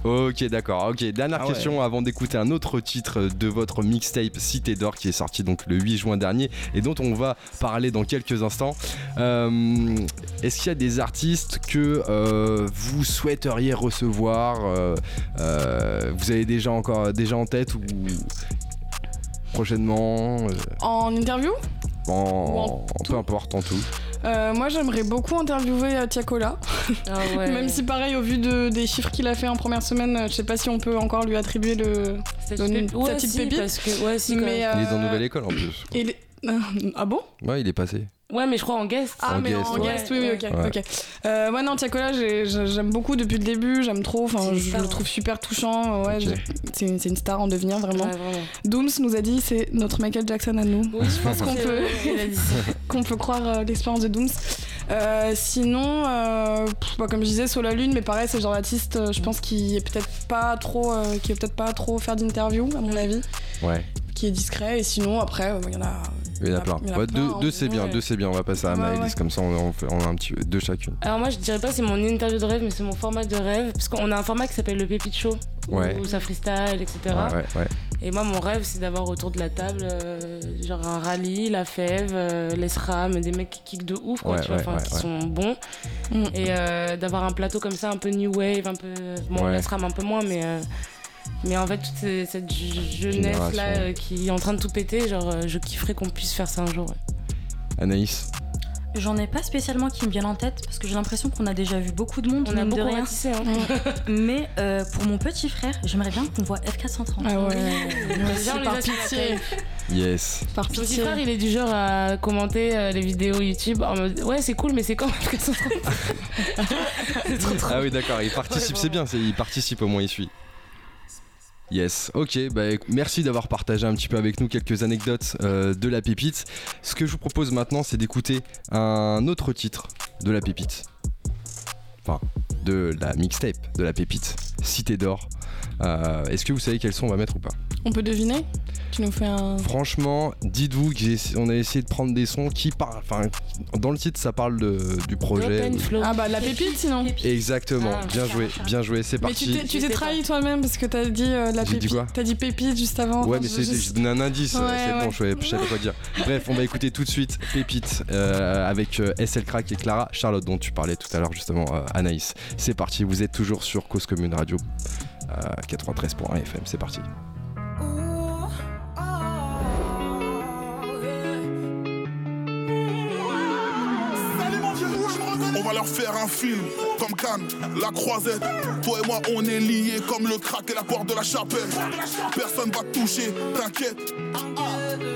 Ok, d'accord. Ok, dernière Ah ouais. question avant d'écouter un autre titre de votre mixtape Cité d'Or qui est sorti donc le 8 juin dernier et dont on va parler dans quelques instants. Euh, Est-ce qu'il y a des artistes que euh, vous souhaiteriez recevoir euh, euh, Vous avez déjà encore déjà en tête ou prochainement euh, En interview? En, en en peu importe en tout. Euh, Moi, j'aimerais beaucoup interviewer euh, Tiakola. Ah *laughs* ouais. Même si, pareil, au vu de, des chiffres qu'il a fait en première semaine, euh, je sais pas si on peut encore lui attribuer le. Une- ouais, sa petite si, pépite. Parce que, ouais, si, quand Mais, même. Il est dans euh, Nouvelle École en plus. *laughs* Ah bon? Ouais, il est passé. Ouais, mais je crois en guest. Ah, En mais guest, en ouais. guest, oui, oui, ok. Ouais. ok. Euh, ouais, non, Tiakola, j'ai- j'ai- j'aime beaucoup depuis le début, j'aime trop, enfin, je star, le trouve super touchant, ouais, c'est une, star en devenir, vraiment. Ouais, vraiment. Dooms nous a dit, c'est notre Michael Jackson à nous. Oui, je pense qu'on peut- *laughs* qu'on peut croire euh, l'expérience de Dooms. Euh, sinon, euh, pff, bah, comme je disais, Sur la Lune, mais pareil, c'est le genre d'artiste, euh, je pense, qui est peut-être pas trop, euh, qui est peut-être pas trop faire d'interview, à mon avis, Ouais. qui est discret. Et sinon, après, euh, il y en a. Il y en a plein. Ouais, deux, deux, c'est bien, deux c'est bien. On va passer à Ouais, Maëlys ouais. comme ça on, on fait- on a un petit deux chacune. Alors moi je dirais pas c'est mon interview de rêve mais c'est mon format de rêve parce qu'on a un format qui s'appelle le Pépite Show Ouais. où ça freestyle etc. Ouais, ouais, ouais. Et moi mon rêve c'est d'avoir autour de la table euh, genre un rallye, la fève, euh, l'ESRAM, des mecs qui kick de ouf quoi, Ouais, tu vois, ouais, enfin, ouais, qui ouais. sont bons Mm. et euh, d'avoir un plateau comme ça un peu new wave, un peu bon Ouais. l'ESRAM un peu moins mais euh, mais en fait toute cette jeunesse là Génération. qui est en train de tout péter genre euh, je kifferais qu'on puisse faire ça un jour. ouais. Anaïs. J'en ai pas spécialement qui me viennent en tête parce que j'ai l'impression qu'on a déjà vu beaucoup de monde. On a mine de beaucoup rien. ratissé, hein. Mais euh, pour mon petit frère, j'aimerais bien qu'on voit F430. Ah ouais. Par a pitié. Yes. Par Mon petit pitié. frère, il est du genre à commenter euh, les vidéos YouTube en mode Ouais, c'est cool, mais c'est quand *laughs* *laughs* C'est trop trop. Ah oui, d'accord, il participe, c'est bien, il participe au moins, il suit. Yes, ok, bah, merci d'avoir partagé un petit peu avec nous quelques anecdotes euh, de la pépite. Ce que je vous propose maintenant, c'est d'écouter un autre titre de la pépite. Enfin, de la mixtape de la pépite, Cité d'or. Euh, Est-ce que vous savez quels sons on va mettre ou pas On peut deviner Tu nous fais un. Franchement, dites-vous qu'on a essayé de prendre des sons qui parlent. Enfin, dans le titre, ça parle de- du projet. Ah bah la pépite sinon. Exactement, Ah, bien joué, bien joué, c'est Mais tu parti. t'es- tu t'es trahi toi-même parce que t'as dit euh, la pépite. quoi T'as dit pépite juste avant. Ouais, mais je- c'est- donné un indice, Ouais, c'est ouais. bon, je savais, je savais quoi dire. Bref, on va écouter tout de suite Pépite euh, avec euh, SL Crack et Clara Charlotte, dont tu parlais tout à l'heure, justement, euh, Anaïs. C'est parti, vous êtes toujours sur Cause Commune Radio euh, 93.1 FM, c'est parti. On va leur faire un film comme Cannes, la croisette. Toi et moi, on est liés comme le crack et la porte de la chapelle. Personne va te toucher, t'inquiète.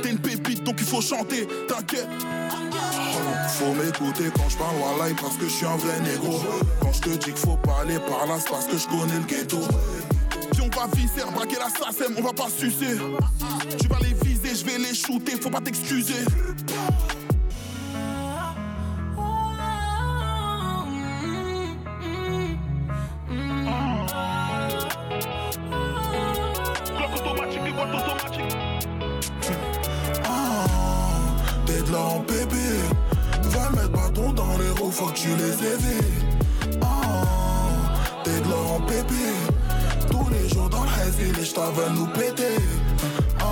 T'es une pépite, donc il faut chanter, t'inquiète. Faut m'écouter quand je parle Wallahi parce que je suis un vrai négro. Quand je te dis qu'il faut pas aller par là, c'est parce que je connais le ghetto. Puis on va viser, braquer la SACEM, on va pas sucer. Tu vas les viser, je vais les shooter, faut pas t'excuser. Ah, T'es de là en bébé Dans les roues, faut que tu les évites Ah, T'es de là en bébé Tous les jours dans le hazy, les j't'avais nous péter Ah,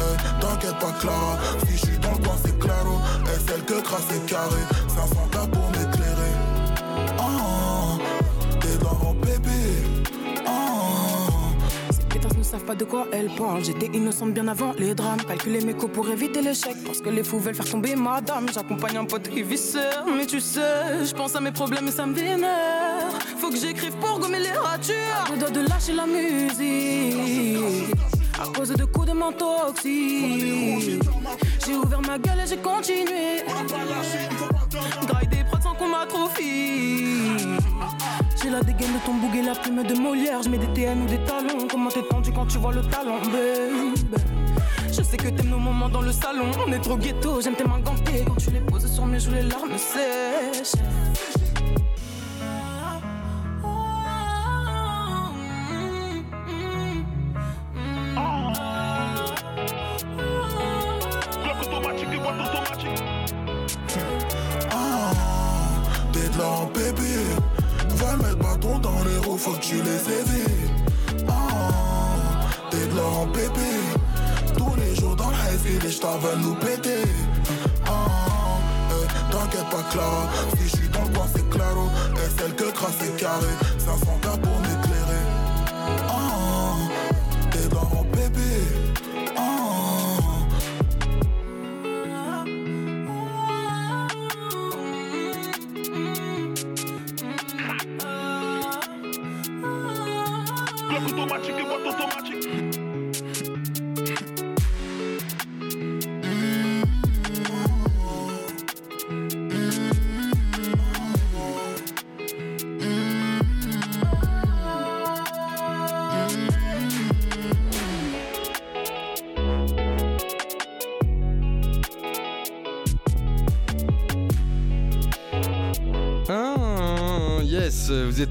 eh, T'inquiète pas Clara. Si je suis dans le coin c'est claro. Et celle que crasse c'est carré 500 cas pour m'éclairer savent pas de quoi elles parlent. J'étais innocente bien avant les drames. Calculer mes coups pour éviter l'échec. Parce que les fous veulent faire tomber madame. J'accompagne un pote qui visseur. Mais tu sais, je pense à mes problèmes et ça me vénère. Faut que j'écrive pour gommer les ratures. Je dois de lâcher la musique. À cause de coups de main toxiques. J'ai ouvert ma gueule et j'ai continué. Graille des prods sans qu'on m'atrophie. J'ai la dégaine de ton bouc et la plume de Molière. Je mets des TN ou des talons. Comment t'es tendu quand tu vois le talent, babe? Je sais que t'aimes nos moments dans le salon. On est trop ghetto, j'aime tes mains gantées. Quand tu les poses sur mes joues, les larmes sèchent. Dans les roues, faut que tu les évites. Ah, T'es de là en bébé Tous les jours dans le hazy, les j't'avais nous péter. Ah, eh, T'inquiète pas Clara. Si je suis dans le coin c'est claro. Et celle que crasse c'est carré 500 cas pour m'éclairer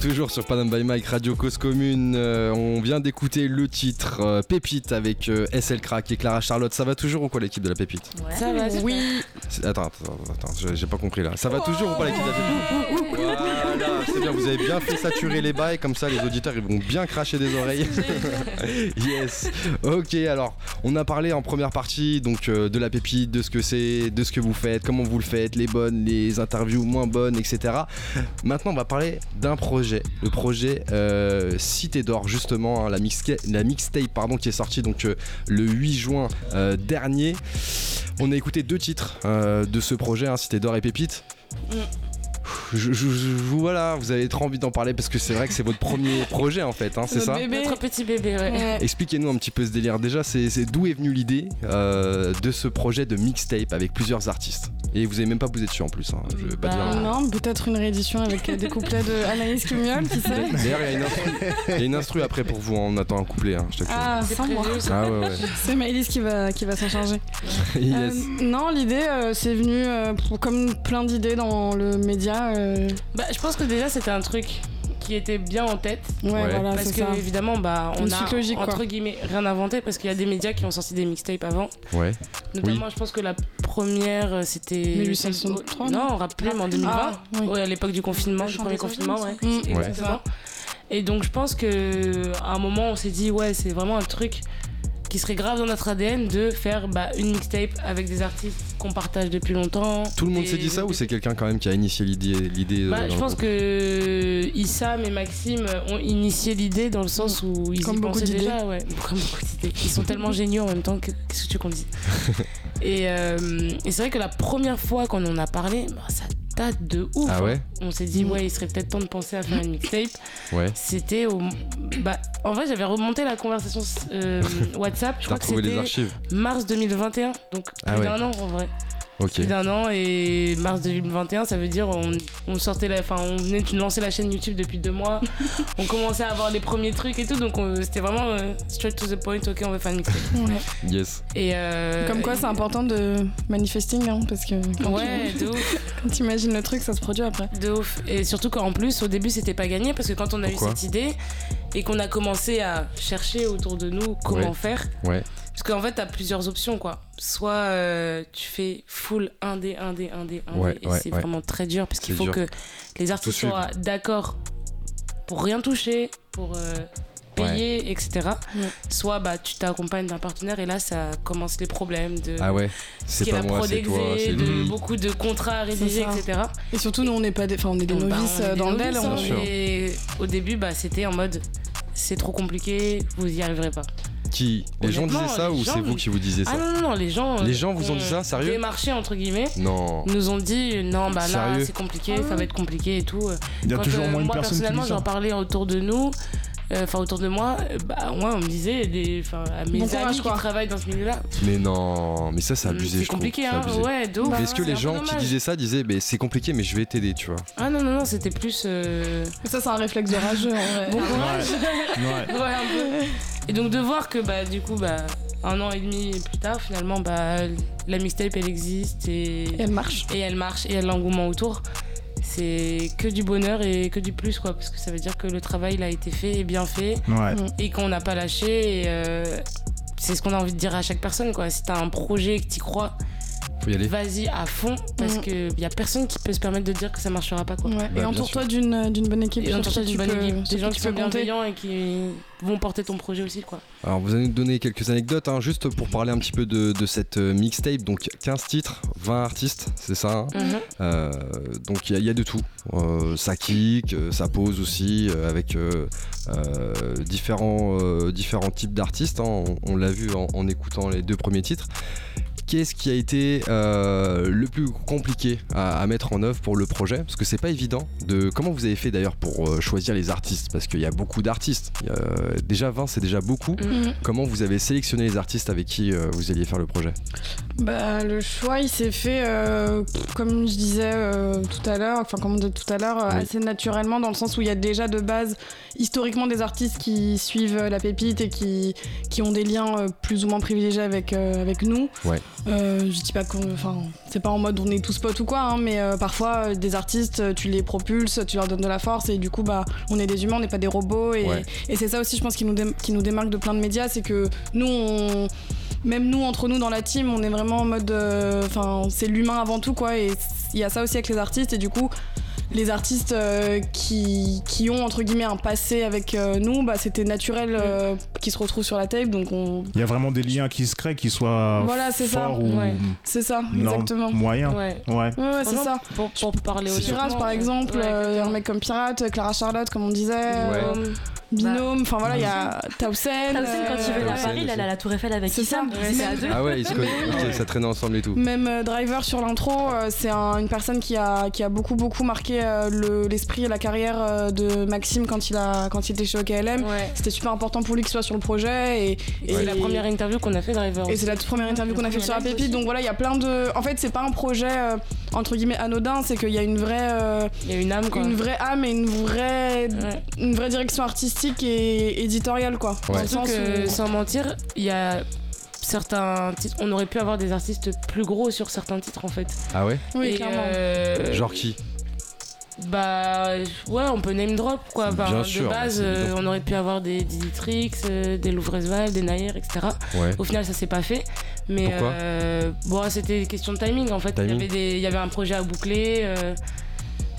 toujours sur Panam by Mike, Radio Cause Commune. Euh, on vient d'écouter le titre euh, Pépite avec euh, SL Crack et Clara Charlotte. Ça va toujours ou quoi l'équipe de la Pépite? Ça va, super. Oui. Attends, attends, attends, j'ai- pas compris là. Ça va toujours ou pas la Pépite Voilà, c'est bien, vous avez bien fait saturer les bails, comme ça les auditeurs ils vont bien cracher des oreilles. *laughs* yes. Ok, alors on a parlé en première partie donc euh, de la pépite, de ce que c'est, de ce que vous faites, comment vous le faites, les bonnes, les interviews moins bonnes, etc. Maintenant on va parler d'un projet, le projet euh, Cité d'Or justement, hein, la, mixtape pardon qui est sortie donc euh, le 8 juin dernier. On a écouté deux titres euh, de ce projet, hein, d'or et Pépite. Mm. Je, je- je- voilà, vous avez trop envie d'en parler parce que c'est vrai que c'est votre premier *laughs* projet en fait, hein, c'est ça Notre petit bébé, ouais. Expliquez-nous un petit peu ce délire. Déjà, c'est d'où est venue l'idée euh, de ce projet de mixtape avec plusieurs artistes? Et vous avez même pas bougé dessus en plus. hein, je vais pas Bah, dire. non, peut-être une réédition avec euh, des couplets de Anaïs Cumiol, qui sait? *laughs* D'ailleurs, il y a une instru, il y a une instru après pour vous. hein, On attend un couplet. Hein, je. Ah, sans moi. Ah ouais, ouais. C'est Maëlys qui va, qui va s'en charger. *laughs* Yes. Euh, non, l'idée, euh, c'est venu euh, pour- comme plein d'idées dans le média. Euh, Bah, je pense que déjà c'était un truc qui était bien en tête. Ouais, Ouais. voilà, parce que ça. évidemment, bah, on Une a logique, entre quoi. guillemets rien inventé parce qu'il y a des médias qui ont sorti des mixtapes avant. Ouais. Notamment, je pense que la première euh, c'était. 1863, Non, non on rappelait, mais en 2020. Ah, oui. Ouais, à l'époque du confinement, du premier confinement, ouais. Mm. Exactement. Et donc, je pense que à un moment, on s'est dit, ouais, c'est vraiment un truc qui serait grave dans notre ADN de faire bah, une mixtape avec des artistes qu'on partage depuis longtemps. Tout le monde s'est dit ça ou c'est quelqu'un quand même qui a initié l'idée l'idée euh, bah, je pense que Issam et Maxime ont initié l'idée dans le sens où ils Comme y beaucoup pensaient déjà. Ouais, *laughs* comme beaucoup d'idées. Ils sont tellement géniaux en même temps. que- Qu'est-ce que tu veux qu'on dise? *laughs* Et, euh, et c'est vrai que la première fois qu'on en a parlé, bah, ça de ouf. Ah ouais hein. On s'est dit, ouais, il serait peut-être temps de penser à faire une mixtape. Ouais. C'était au. Bah, en vrai, j'avais remonté la conversation euh, *laughs* WhatsApp. Je crois que c'était mars 2021. Donc, plus Ah ouais. d'un an en vrai Ok. plus d'un an et mars 2021 ça veut dire on, on sortait la enfin on venait de lancer la chaîne YouTube depuis deux mois *laughs* on commençait à avoir les premiers trucs et tout donc on- c'était vraiment euh, straight to the point ok on va faire une mixtape Yes. et euh, Comme quoi, c'est important de manifesting, hein, parce que quand Ouais, tu, de ouf. *laughs* quand tu imagines le truc, ça se produit après. De ouf. Et surtout qu'en plus, au début, c'était pas gagné parce que quand on a Pourquoi eu cette idée et qu'on a commencé à chercher autour de nous comment Ouais. faire, Ouais. Parce qu'en fait, t'as plusieurs options quoi. Soit euh, tu fais full 1D, 1D, 1D, 1D, Ouais, et ouais, c'est ouais. vraiment très dur parce qu'il faut dur. que les artistes soient d'accord pour rien toucher, pour euh, payer, etc. Soit bah, tu t'accompagnes d'un partenaire et là, ça commence les problèmes de. Ah ouais, c'est qui est pas la moi, prod c'est toi, exé, c'est de lui. beaucoup de contrats à rédiger, etc. Et surtout, nous, on n'est pas des, enfin, on est des Bah, novices on est euh, dans le hein, on- Et au début, bah, c'était en mode c'est trop compliqué, vous y arriverez pas. Qui Les gens disaient ça les ou c'est vous qui vous disiez ça Ah non, non, non, les gens. Les gens vous ont dit ça, sérieux Démarché, entre guillemets. Non. Nous ont dit non, bah là, Sérieux c'est compliqué, ça va être compliqué et tout. Il y a Quand, toujours euh, moins de moi, personnes qui personnellement, ça. j'en parlais autour de nous. Euh, Enfin, autour de moi, euh, bah, moi, on me disait, des, enfin, à mes Bon amis courage, qui quoi. travaillent dans ce milieu-là. Mais non, mais ça c'est abusé, c'est compliqué, c'est hein. abusé. Ouais. Mais est-ce que les gens qui disaient ça disaient, mais c'est compliqué, mais je vais t'aider, tu vois Ah non, non, non, c'était plus. euh, Ça, c'est un réflexe de rageux. en vrai. Bon courage. Ouais. *laughs* Ouais, un peu. Et donc de voir que bah du coup bah un an et demi plus tard finalement bah la mixtape elle existe et, elle marche et elle marche et elle a l'engouement autour. C'est que du bonheur et que du plus quoi parce que ça veut dire que le travail il a été fait et bien fait Ouais. et qu'on n'a pas lâché et euh, c'est ce qu'on a envie de dire à chaque personne quoi. Si t'as un projet que t'y crois, Faut y aller. vas-y à fond parce Mm. que y a personne qui peut se permettre de dire que ça marchera pas quoi. Ouais, Bah, et entoure-toi d'une d'une bonne équipe. Et entoure-toi d'une bonne équipe, des gens qui tu sont bienveillants et qui vont porter ton projet aussi quoi. Alors vous allez nous donner quelques anecdotes, hein, juste pour parler un petit peu de, de cette euh, mixtape. Donc 15 titres, 20 artistes, c'est ça hein Mhm. Euh, Donc il y, a- il y a de tout. Euh, ça kick, euh, ça pose aussi, euh, avec euh, euh, différents, euh, différents types d'artistes. hein. On, on l'a vu en, en écoutant les deux premiers titres. Qu'est-ce qui a été euh, le plus compliqué à, à mettre en œuvre pour le projet? Parce que c'est pas évident. De comment vous avez fait d'ailleurs pour euh, choisir les artistes? Parce qu'il y a beaucoup d'artistes. Déjà 20, c'est déjà beaucoup. Mhm. Comment vous avez sélectionné les artistes avec qui euh, vous alliez faire le projet? Bah, le choix, il s'est fait, euh, comme je disais euh, tout à l'heure, enfin, comme on dit tout à l'heure, Oui. assez naturellement, dans le sens où il y a déjà de base, historiquement, des artistes qui suivent la pépite et qui, qui ont des liens euh, plus ou moins privilégiés avec, euh, avec nous. Ouais. Euh, je dis pas qu'on. Enfin, c'est pas en mode on est tous potes ou quoi, hein, mais euh, parfois, euh, des artistes, tu les propulses, tu leur donnes de la force, et du coup, bah, on est des humains, on n'est pas des robots. Et, Ouais. et c'est ça aussi, je pense, qui nous, qui nous démarque de plein de médias, c'est que nous, on même nous entre nous dans la team on est vraiment en mode euh, enfin c'est l'humain avant tout quoi et il y a ça aussi avec les artistes et du coup les artistes euh, qui, qui ont entre guillemets un passé avec euh, nous bah c'était naturel euh, qu'ils se retrouvent sur la tape donc on Il y a vraiment des liens qui se créent, qui soient Voilà, c'est ça. forts ou Ouais. c'est ça non, exactement moyens. Ouais. Ouais. Ouais, ouais, c'est ça. Pour, pour parler aux Pirate par exemple, Ouais, euh, un mec comme Pirate, Clara Charlotte comme on disait. Euh, Binôme, enfin voilà, il y a Tausen. Tausen, quand il venait à Tausen Paris, il à la Tour Eiffel avec. Issam. C'est à deux. Ah ouais, ils se connaissent. Ça traînait ensemble et tout. Même euh, Driver sur l'intro, euh, c'est un- une personne qui a, qui a beaucoup beaucoup marqué euh, le- l'esprit et la carrière euh, de Maxime quand il, a, quand il était chez OKLM. C'était super important pour lui qu'il soit sur le projet. Et, c'est la première interview qu'on a fait Driver. Et c'est la toute première interview qu'on a fait sur la pépite. Donc voilà, il y a plein de. En fait, c'est pas un projet euh, entre guillemets anodin, c'est qu'il y a une vraie. euh, Il y a une âme quoi. Une vraie âme et une vraie, une vraie direction artistique et éditoriale quoi. Dans le Surtout sens que, où- sans mentir, il y a certains titres. On aurait pu avoir des artistes plus gros sur certains titres en fait. Ah ouais Oui, Et, clairement. euh, Genre qui? Bah ouais, on peut name drop quoi. Enfin, Bien de sûr, base, bah, euh, on aurait pu avoir des Diditrix, euh, des Louvresval, des Nair, etc. Ouais. Au final, ça s'est pas fait. Mais Pourquoi? euh, bon, c'était question de timing en fait. Il y, Timing? avait des, il y avait un projet à boucler.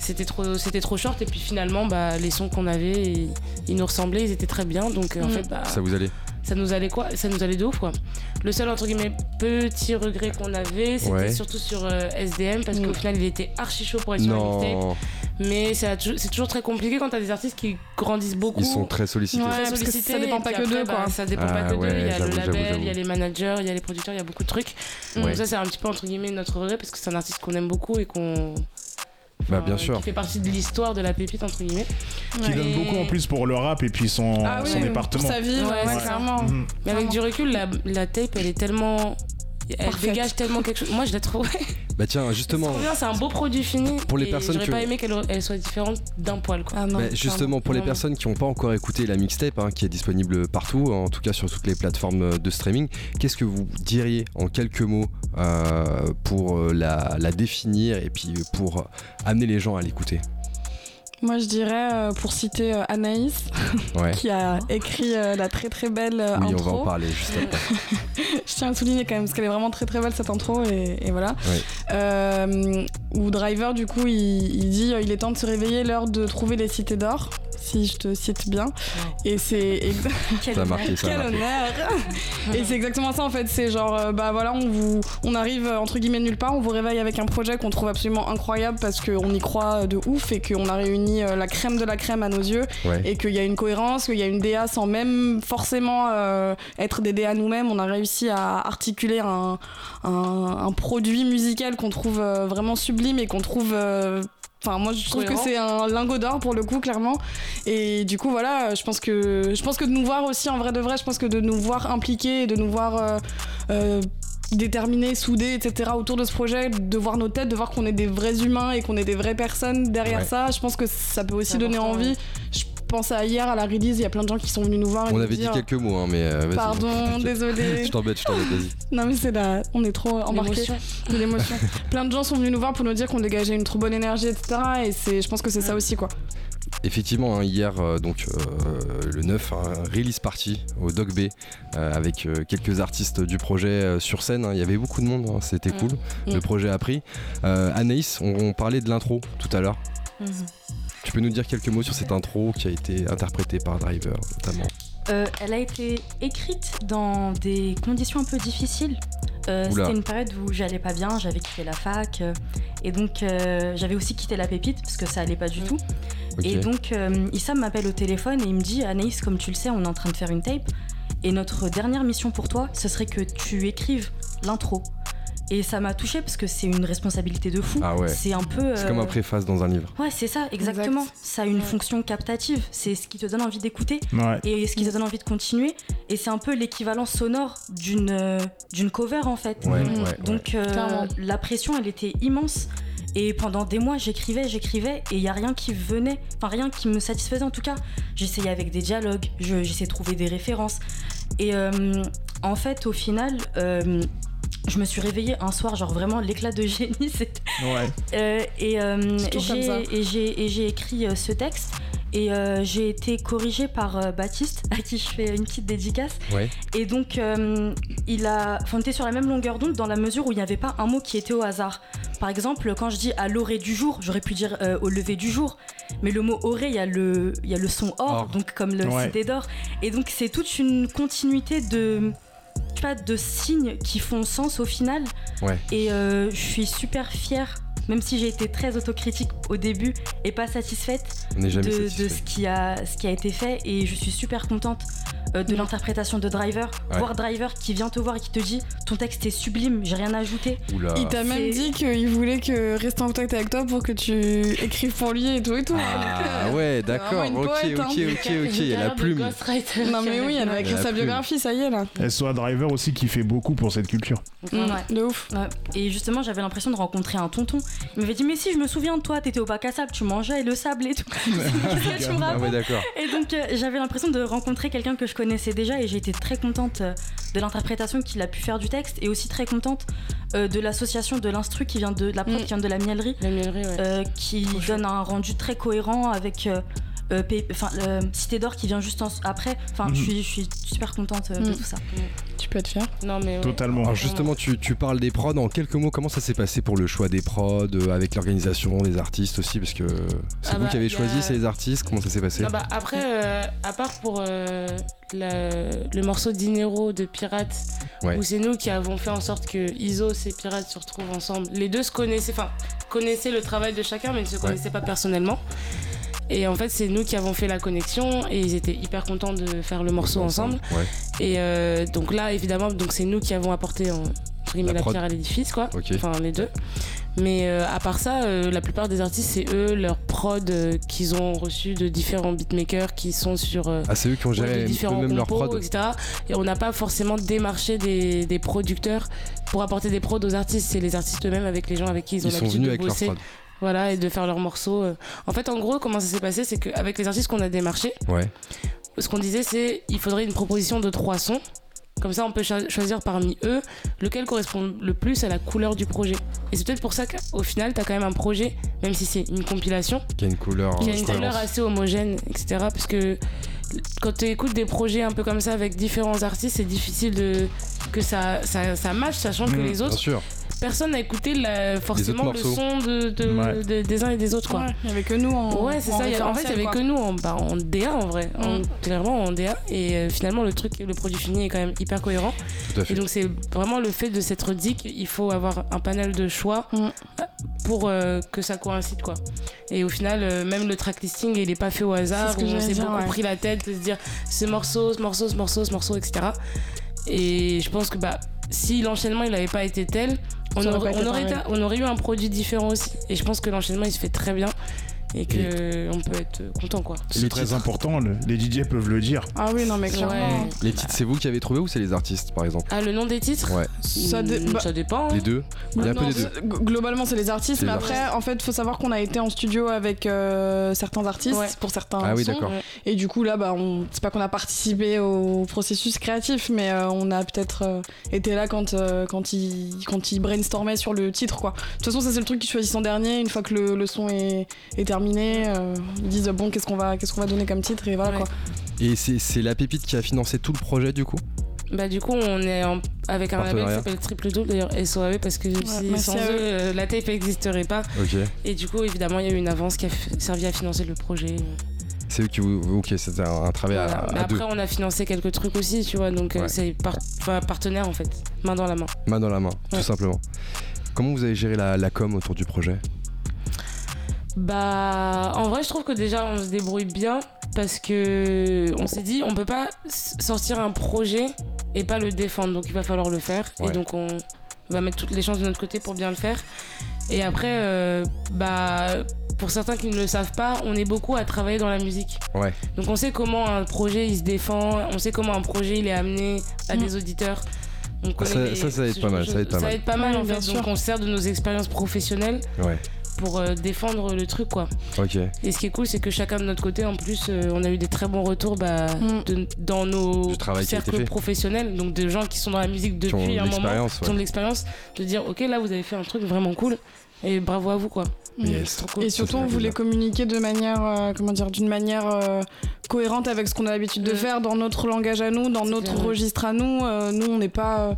C'était trop, c'était trop short et puis finalement, bah, les sons qu'on avait, ils, ils nous ressemblaient, ils étaient très bien. Donc euh, en Mm. fait, bah, Ça vous allait? ça nous allait quoi? Ça nous allait de ouf quoi. Le seul entre guillemets petit regret qu'on avait, c'était Ouais. surtout sur euh, SDM parce Mm. qu'au final il était archi chaud pour être sur la Non. mixtape. Mais c'est tou- c'est toujours très compliqué quand t'as des artistes qui grandissent beaucoup. Ils sont très sollicités. Ouais, Très parce que sollicités, ça dépend pas que d'eux, bah, ça dépend Ah pas que ouais, d'eux. Il y a le label, il y a les managers, il y a les producteurs, il y a beaucoup de trucs. Ouais. Donc ça c'est un petit peu entre guillemets notre regret parce que c'est un artiste qu'on aime beaucoup et qu'on Bah bien sûr. qui fait partie de l'histoire de la pépite entre guillemets. Qui donne beaucoup en plus pour le rap et puis son, Ah oui, son département. Pour sa vie, Ouais, clairement. Mais avec du recul, la, la tape elle est tellement. Elle Parfaite. dégage tellement quelque chose. Moi je la trouve. Bah tiens, justement. C'est un beau produit fini. Pour les et personnes J'aurais qui pas ont- aimé qu'elle elle soit différente d'un poil quoi. Ah non, Bah, justement, pour les personnes qui n'ont pas encore écouté la mixtape, hein, qui est disponible partout, en tout cas sur toutes les plateformes de streaming, qu'est-ce que vous diriez en quelques mots euh, pour euh, la, la définir et puis pour amener les gens à l'écouter? Moi, je dirais, euh, pour citer euh, Anaïs, *laughs* Ouais. qui a écrit euh, la très très belle Oui, on intro. va en parler juste après. *laughs* je tiens à souligner quand même parce qu'elle est vraiment très très belle cette intro et, et voilà. Ouais. Où Driver du coup il, il dit il est temps de se réveiller, l'heure de trouver les cités d'or, si je te cite bien. Et c'est exa- *laughs* Quel marqué, quel honneur Et c'est exactement ça en fait, c'est genre euh, bah voilà on vous on arrive euh, entre guillemets nulle part, on vous réveille avec un projet qu'on trouve absolument incroyable parce qu'on y croit de ouf et qu'on a réuni euh, la crème de la crème à nos yeux Ouais. et qu'il y a une cohérence, qu'il y a une DA sans même forcément euh, être des DA nous-mêmes. On a réussi à articuler un, un, un produit musical qu'on trouve euh, vraiment sublime et qu'on trouve. euh, Enfin, moi, je trouve que c'est un lingot d'or pour le coup, clairement. Et du coup, voilà, je pense que je pense que de nous voir aussi en vrai de vrai, je pense que de nous voir impliqués, de nous voir euh, euh, déterminés, soudés, etc. autour de ce projet, de voir nos têtes, de voir qu'on est des vrais humains et qu'on est des vraies personnes derrière Ouais. ça, je pense que ça peut aussi donner envie. ouais. Je pense à hier à la release, il y a plein de gens qui sont venus nous voir et On nous avait dit quelques mots, hein, mais euh. Pardon, désolé. *laughs* Je t'embête, je t'embête, vas-y. *laughs* Non mais c'est là, on est trop embarqués. L'émotion. de l'émotion. *laughs* Plein de gens sont venus nous voir pour nous dire qu'on dégageait une trop bonne énergie, etc. Et c'est, je pense que c'est ça aussi quoi. Effectivement, hein, hier, euh, donc euh, le 9, un release party au Dog B euh, avec euh, quelques artistes du projet euh, sur scène. hein. Il y avait beaucoup de monde, hein, c'était Mm. cool. Mm. Le projet a pris. Euh, Anaïs, on, on parlait de l'intro tout à l'heure. Mhm. Tu peux nous dire quelques mots sur cette intro qui a été interprétée par Driver notamment Euh, elle a été écrite dans des conditions un peu difficiles. Euh. C'était une période où j'allais pas bien, j'avais quitté la fac euh, et donc euh, j'avais aussi quitté la pépite parce que ça allait pas du tout. Ok. Et donc euh, Issam m'appelle au téléphone et il me dit Anaïs, comme tu le sais, on est en train de faire une tape et notre dernière mission pour toi, ce serait que tu écrives l'intro. Et ça m'a touchée parce que c'est une responsabilité de fou. Ah ouais. C'est un peu. C'est euh, comme un préface dans un livre. Ouais, c'est ça, exactement. Exact. Ça a une fonction captative. C'est ce qui te donne envie d'écouter Ouais. et ce qui te donne envie de continuer. Et c'est un peu l'équivalent sonore d'une euh, d'une cover en fait. Ouais, ouais, ouais. Donc euh, la pression, elle était immense. Et pendant des mois, j'écrivais, j'écrivais, et il y a rien qui venait, enfin rien qui me satisfaisait en tout cas. J'essayais avec des dialogues, je- j'essayais de trouver des références. Et euh, en fait, au final, euh, je me suis réveillée un soir, genre vraiment l'éclat de génie. *laughs* C'était Ouais. euh, et euh, j'ai et j'ai et j'ai écrit euh, ce texte et euh, j'ai été corrigée par euh, Baptiste *laughs* à qui je fais une petite dédicace Ouais. et donc euh, il a enfin, on était sur la même longueur d'onde dans la mesure où il n'y avait pas un mot qui était au hasard par exemple quand je dis à l'orée du jour j'aurais pu dire euh, au lever du jour mais le mot orée il y a le il y a le son or, Or. donc comme le Ouais. cité d'or et donc c'est toute une continuité de vois, de signes qui font sens au final Ouais. et euh, je suis super fière même si j'ai été très autocritique au début et pas satisfaite de, satisfait. de ce, qui a, ce qui a été fait, et je suis super contente euh, de l'interprétation de Driver. Ouais. Voir Driver qui vient te voir et qui te dit ton texte est sublime, j'ai rien à ajouter. Oula. Il t'a même dit qu'il voulait que rester en contact avec toi pour que tu écrives pour lui et tout et tout. Ah *laughs* ouais, d'accord, une ok, hein. ok, ok, ok, il y a la plume. Non mais oui, elle va écrire sa biographie, ça y est là. SOA Driver aussi qui fait beaucoup pour cette culture. Ouais. De ouf. Ouais. Et justement, j'avais l'impression de rencontrer un tonton. Il m'avait dit Mais si, je me souviens de toi, t'étais au bac à sable, tu mangeais le sable et tout. *laughs* Tu me Ah ouais. Et donc, euh, j'avais l'impression de rencontrer quelqu'un que je connaissais déjà et j'ai été très contente euh, de l'interprétation qu'il a pu faire du texte et aussi très contente euh, de l'association de l'instru qui vient de, de la prod Mm. qui vient de la mielerie, La mielerie, ouais. euh, qui donne un rendu très cohérent avec. Euh, euh, P- enfin, euh, Cité d'Or qui vient juste en- après. Enfin, je suis- je suis super contente euh, de Mm. tout ça. Tu peux être fier. Non, mais ouais. Totalement. Alors justement, tu, tu parles des prods. En quelques mots, comment ça s'est passé pour le choix des prods, euh, avec l'organisation des artistes aussi? Parce que c'est Ah vous bah, qui avez y a- choisi ces artistes. Comment ça s'est passé? Non, bah, après, euh, à part pour euh, la- le morceau Dinero de Pirates, Ouais. où c'est nous qui avons fait en sorte que Isos et Pirates se retrouvent ensemble. Les deux se connaissaient, enfin, connaissaient le travail de chacun, mais ne se connaissaient pas personnellement. Et en fait, c'est nous qui avons fait la connexion et ils étaient hyper contents de faire le morceau ensemble. Ouais. Et euh, donc là, évidemment, donc c'est nous qui avons apporté en, La la, pierre à l'édifice, quoi. Ok. Enfin, les deux. Mais euh, à part ça, euh, la plupart des artistes, c'est eux, leurs prod euh, qu'ils ont reçus de différents beatmakers qui sont sur euh, Ah, c'est eux qui ont ouais, géré de différents leur compos, prod. etc. Et on n'a pas forcément démarché des, des producteurs pour apporter des prods aux artistes. C'est les artistes eux-mêmes avec les gens avec qui ils ont l'habitude de bosser. Voilà, et de faire leurs morceaux. euh. En fait, en gros, comment ça s'est passé, c'est qu'avec les artistes qu'on a démarchés, Ouais. ce qu'on disait, c'est il faudrait une proposition de trois sons. Comme ça, on peut cho- choisir parmi eux lequel correspond le plus à la couleur du projet. Et c'est peut-être pour ça qu'au final, tu as quand même un projet, même si c'est une compilation, Qui a une couleur. qui a une couleur assez homogène, etc. Parce que quand tu écoutes des projets un peu comme ça avec différents artistes, c'est difficile de que ça, ça, ça match, sachant que Mmh, les Bien autres, sûr. Personne n'a écouté la- forcément le son de, de- Ouais. de- des uns et des autres. Quoi. Ouais, il y avait que nous en. Ouais, c'est en ça. a- En fait, il y référentiel, avait quoi. que nous en, bah, en DA en vrai. En- Mm. clairement en DA. Et euh, finalement, le truc, le produit fini est quand même hyper cohérent. Tout à Et donc, c'est vraiment le fait de s'être dit qu'il faut avoir un panel de choix Mm. pour euh, que ça coïncide, quoi. Et au final, euh, même le track listing, il est pas fait au hasard. On s'est beaucoup ouais. pris la tête de se dire ce morceau, ce morceau, ce morceau, ce morceau, etc. Et je pense que bah, si l'enchaînement il n'avait pas été tel, on aurait on aurait eu un produit différent aussi. Et je pense que l'enchaînement il se fait très bien et que on peut être content quoi. C'est très important, le- les DJ peuvent le dire. Ah oui, non, mais clairement. Ouais. Les titres, c'est vous qui avez trouvé ou c'est les artistes, par exemple Ah, le nom des titres Ouais. Ça, dé- Hmm, bah, ça dépend. hein. Les deux Il y a un peu non, des deux. c'est- g- Globalement, c'est les artistes, mais les après, en fait, faut savoir qu'on a été en studio avec euh, certains artistes Ouais. pour certains Ah oui, sons. Et du coup, là, bah, on... c'est pas qu'on a participé au processus créatif, mais euh, on a peut-être euh, été là quand, euh, quand, ils, quand ils brainstormaient sur le titre, quoi. De toute façon, ça, c'est le truc qu'ils choisissent en dernier. Une fois que le, le son est, est terminé, euh, ils disent, bon, qu'est-ce qu'on va, qu'est-ce qu'on va donner comme titre, et voilà, Ouais. quoi. Et c'est c'est la pépite qui a financé tout le projet, du coup? Bah du coup on est en- avec un label qui s'appelle Triple Double d'ailleurs SOAV parce que si- sans eux eux. euh, la tape n'existerait pas et du coup évidemment il y a eu une avance qui a f- servi à financer le projet. C'est eux qui vous. Ok, c'était un, un travail à- Voilà. à, Mais deux. après on a financé quelques trucs aussi tu vois donc euh, Ouais. c'est par- enfin, partenaire en fait main dans la main. Main dans la main, tout simplement. Comment vous avez géré la, la com autour du projet? Bah, en vrai, je trouve que déjà on se débrouille bien parce que on s'est dit on peut pas sortir un projet et pas le défendre, donc il va falloir le faire. Ouais. Et donc on va mettre toutes les chances de notre côté pour bien le faire. Et après, euh, bah, pour certains qui ne le savent pas, on est beaucoup à travailler dans la musique. Ouais. Donc on sait comment un projet il se défend, on sait comment un projet il est amené à Mm. des auditeurs. On connaît ça- les- ça, ça va être ce pas mal, ça va être pas mal. Ça pas mal en fait. sûr. Donc on se sert de nos expériences professionnelles Ouais. Pour euh, défendre le truc quoi. Ok. Et ce qui est cool, c'est que chacun de notre côté, en plus, euh, on a eu des très bons retours bah, Mm. de- dans nos cercles professionnels, donc de gens qui sont dans la musique depuis de un moment, qui ont de l'expérience, de dire ok là vous avez fait un truc vraiment cool et bravo à vous quoi. Yes. Cool. Et surtout, on voulait communiquer de manière, euh, comment dire, d'une manière euh, cohérente avec ce qu'on a l'habitude de Mm. faire dans notre langage à nous, dans notre registre à nous. Euh, nous, on n'est pas.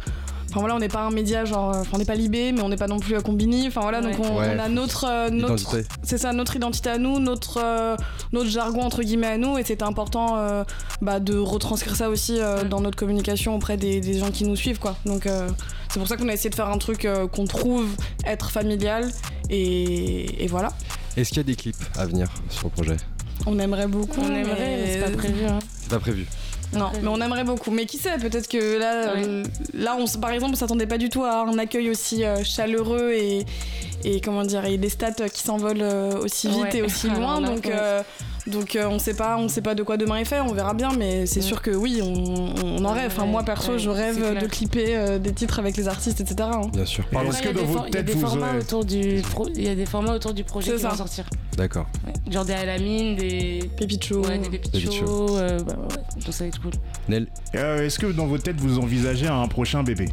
Euh, Enfin voilà, on n'est pas un média genre, euh, enfin on n'est pas Libé, mais on n'est pas non plus à Combini. Enfin voilà, donc on, Ouais, on a notre, euh, notre, Identité. c'est ça, notre identité à nous, notre, euh, notre jargon entre guillemets à nous, et c'était important euh, bah, de retranscrire ça aussi euh, Mm. dans notre communication auprès des, des gens qui nous suivent quoi. Donc euh, c'est pour ça qu'on a essayé de faire un truc euh, qu'on trouve être familial Et, voilà. Est-ce qu'il y a des clips à venir sur le projet? On aimerait beaucoup. On aimerait, mais c'est pas prévu. Hein. C'est pas prévu. Non, mais on aimerait beaucoup. Mais qui sait, peut-être que là, euh, là on, par exemple, on s'attendait pas du tout à un accueil aussi euh, chaleureux et, et, comment dire, et des stats qui s'envolent euh, aussi vite et aussi *laughs* loin. donc, donc on sait pas, on sait pas de quoi demain est fait. On verra bien, mais c'est sûr que oui, on, en rêve. Enfin, moi perso, je rêve de clipper des titres avec les artistes, etc. Hein. Bien sûr. Parce que dans il y a des formats autour du, il y a des formats autour du projet qui vont sortir. D'accord. Genre des Alamine, des pépites ouais, des pépites chauds, bah, tout ça être cool. Nel. Euh, est-ce que dans votre tête vous envisagez un prochain bébé?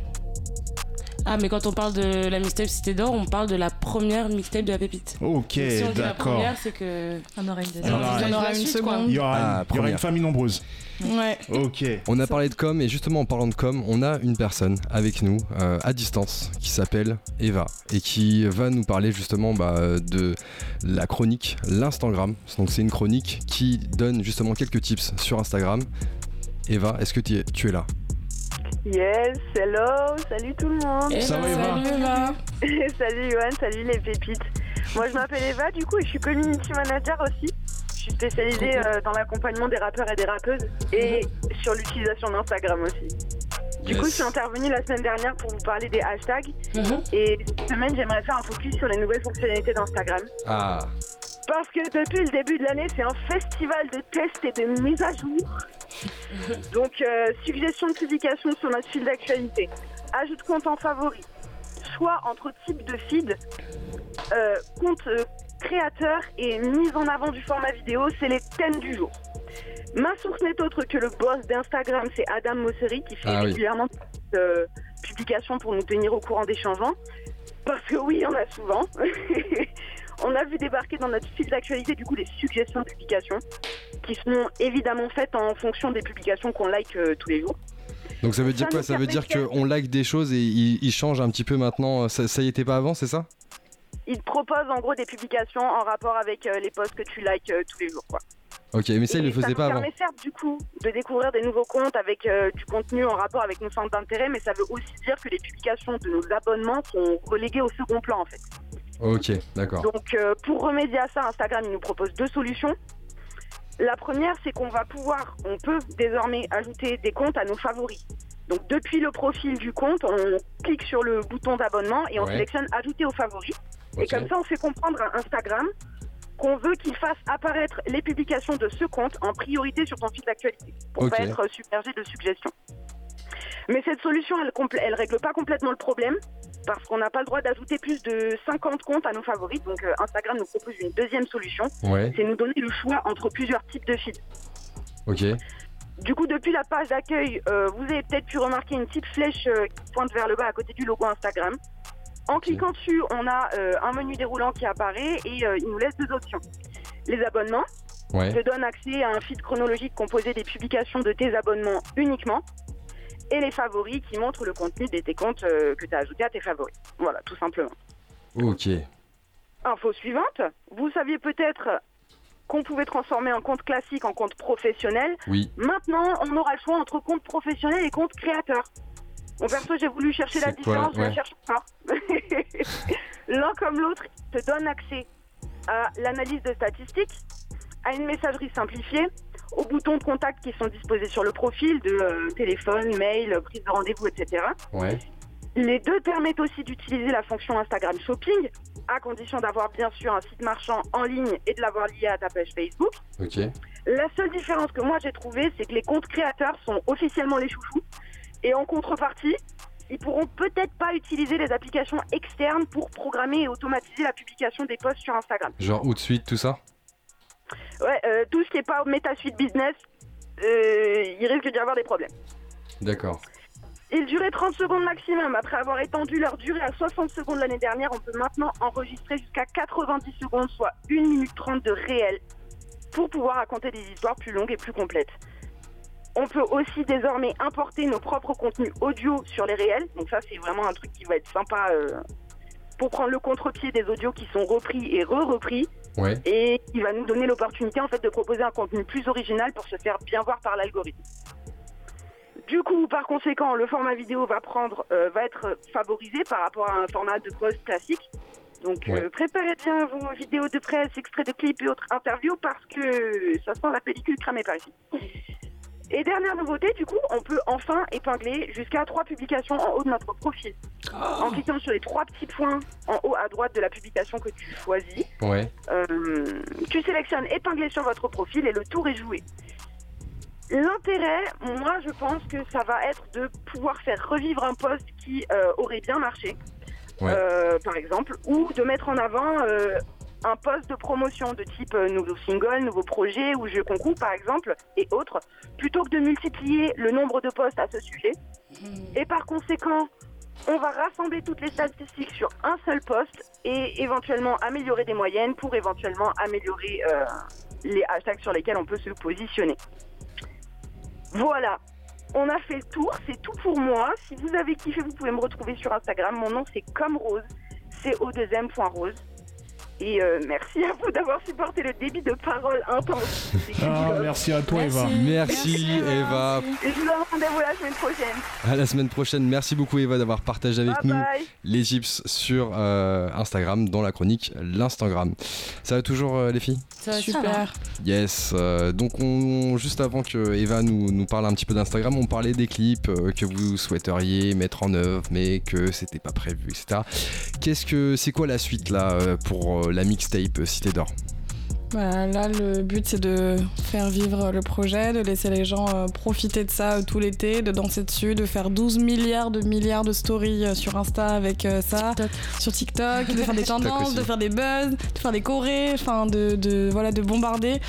Ah, mais quand on parle de la mixtape Cité d'Or, on parle de la première mixtape de la pépite. Ok, si d'accord. La première, c'est que. On aura une deuxième. On aura, une seconde. Il y aura, ah, une famille nombreuse. Ouais. Ok. On a parlé de com et justement en parlant de com, on a une personne avec nous euh, à distance qui s'appelle Eva et qui va nous parler justement bah, de la chronique l'Instagram. Donc c'est une chronique qui donne justement quelques tips sur Instagram Eva, est-ce que tu es, là? Yes, hello, salut tout le monde. Ça va Eva Salut Eva. *laughs* salut Yoann, salut les pépites. Moi je m'appelle Eva du coup et je suis community manager aussi. Je suis spécialisée euh, dans l'accompagnement des rappeurs et des rappeuses et sur l'utilisation d'Instagram aussi. Du coup, je suis intervenue la semaine dernière pour vous parler des hashtags. Mhm. Et cette semaine, j'aimerais faire un focus sur les nouvelles fonctionnalités d'Instagram. Ah. Parce que depuis le début de l'année, c'est un festival de tests et de mises à jour. *laughs* Donc, euh, suggestion de publication sur notre fil d'actualité. Ajoute compte en favori. Choix entre types de feed. Euh, compte euh, créateur et mise en avant du format vidéo, c'est les thèmes du jour. Ma source n'est autre que le boss d'Instagram, c'est Adam Mosseri, qui fait ah régulièrement euh, publications pour nous tenir au courant des changements. Parce que oui, on a souvent. *laughs* on a vu débarquer dans notre fil d'actualité du coup des suggestions de publications qui sont évidemment faites en fonction des publications qu'on like euh, tous les jours. Donc ça veut dire quoi? Ça veut dire qu'on like des choses et ils changent un petit peu maintenant? Ça, ça y était pas avant, c'est ça? Ils proposent en gros des publications en rapport avec euh, les posts que tu likes tous les jours, quoi. Ok, mais ça, il le faisait pas avant. Ça permet certes, du coup, de découvrir des nouveaux comptes avec euh, du contenu en rapport avec nos centres d'intérêt, mais ça veut aussi dire que les publications de nos abonnements sont reléguées au second plan, en fait. Ok, d'accord. Donc, euh, pour remédier à ça, Instagram, il nous propose deux solutions. La première, c'est qu'on va pouvoir, on peut désormais ajouter des comptes à nos favoris. Donc, depuis le profil du compte, on clique sur le bouton d'abonnement et on sélectionne Ajouter aux favoris. Et comme ça, on fait comprendre à Instagram qu'on veut qu'il fasse apparaître les publications de ce compte en priorité sur ton fil d'actualité pour ne pas être submergé de suggestions. Mais cette solution, elle, elle règle pas complètement le problème parce qu'on n'a pas le droit d'ajouter plus de 50 comptes à nos favoris. Donc euh, Instagram nous propose une deuxième solution, c'est nous donner le choix entre plusieurs types de feeds. Ok. Du coup, depuis la page d'accueil, euh, vous avez peut-être pu remarquer une petite flèche euh, qui pointe vers le bas à côté du logo Instagram. En cliquant dessus, on a un menu déroulant qui apparaît et il nous laisse deux options. Les abonnements, ouais. te donne accès à un feed chronologique composé des publications de tes abonnements uniquement. Et les favoris qui montrent le contenu de tes comptes euh, que tu as ajoutés à tes favoris. Voilà, tout simplement. Ok. Info suivante. Vous saviez peut-être qu'on pouvait transformer un compte classique en compte professionnel. Oui. Maintenant, on aura le choix entre compte professionnel et compte créateur. Bon, perso, j'ai voulu chercher la différence, je ne cherche pas. *laughs* L'un comme l'autre te donne accès à l'analyse de statistiques, à une messagerie simplifiée, aux boutons de contact qui sont disposés sur le profil de euh, téléphone, mail, prise de rendez-vous, etc. Les deux permettent aussi d'utiliser la fonction Instagram Shopping, à condition d'avoir bien sûr un site marchand en ligne et de l'avoir lié à ta page Facebook. La seule différence que moi j'ai trouvée, c'est que les comptes créateurs sont officiellement les chouchous et en contrepartie, ils pourront peut-être pas utiliser les applications externes pour programmer et automatiser la publication des posts sur Instagram. Genre Outsuite, tout ça? Ouais, euh, tout ce qui n'est pas MetaSuite Business, euh, il risque d'y avoir des problèmes. D'accord. Il durait 30 secondes maximum. Après avoir étendu leur durée à 60 secondes l'année dernière, on peut maintenant enregistrer jusqu'à 90 secondes, soit 1 minute 30 de réel, pour pouvoir raconter des histoires plus longues et plus complètes. On peut aussi désormais importer nos propres contenus audio sur les réels. Donc ça, c'est vraiment un truc qui va être sympa euh, pour prendre le contre-pied des audios qui sont repris et re-repris. Et qui va nous donner l'opportunité en fait de proposer un contenu plus original pour se faire bien voir par l'algorithme. Du coup, par conséquent, le format vidéo va prendre, euh, va être favorisé par rapport à un format de post classique. Donc préparez bien vos vidéos de presse, extraits de clips et autres interviews parce que ça sent la pellicule cramée par ici. Et dernière nouveauté, du coup, on peut enfin épingler jusqu'à trois publications en haut de notre profil. Oh. En cliquant sur les trois petits points en haut à droite de la publication que tu choisis, Ouais. euh, tu sélectionnes épingler sur votre profil et le tour est joué. L'intérêt, moi, je pense que ça va être de pouvoir faire revivre un poste qui euh, aurait bien marché, Ouais. euh, par exemple, ou de mettre en avant un poste de promotion de type euh, nouveau single, nouveau projet ou jeu concours, par exemple, et autres, plutôt que de multiplier le nombre de postes à ce sujet. Et par conséquent, on va rassembler toutes les statistiques sur un seul poste et éventuellement améliorer des moyennes pour éventuellement améliorer euh, les hashtags sur lesquels on peut se positionner. Voilà, on a fait le tour, c'est tout pour moi. Si vous avez kiffé, vous pouvez me retrouver sur Instagram. Mon nom c'est comme Rose, c'est au deuxième point Rose. Et euh, merci à vous d'avoir supporté le débit de parole intense. *laughs* Ah, merci à toi, Eva. Merci, Eva. Et je vous donne rendez-vous la semaine prochaine. À la semaine prochaine. Merci beaucoup Eva d'avoir partagé avec Bye nous bye. les chips sur euh, Instagram dans la chronique l'Instagram. Ça va toujours euh, les filles? Ça va Super. Yes. euh, donc on, juste avant que Eva nous, nous parle un petit peu d'Instagram, on parlait des clips euh, que vous souhaiteriez mettre en œuvre, mais que c'était pas prévu, etc. Qu'est-ce que c'est quoi la suite là pour euh, la mixtape euh, Cité d'Or Bah, là, le but, c'est de faire vivre le projet, de laisser les gens euh, profiter de ça euh, tout l'été, de danser dessus, de faire 12 milliards de milliards de stories euh, sur Insta avec euh, ça, sur TikTok, de faire des *laughs* tendances, de faire des buzz, de faire des chorés, enfin, de, de, voilà, de bombarder.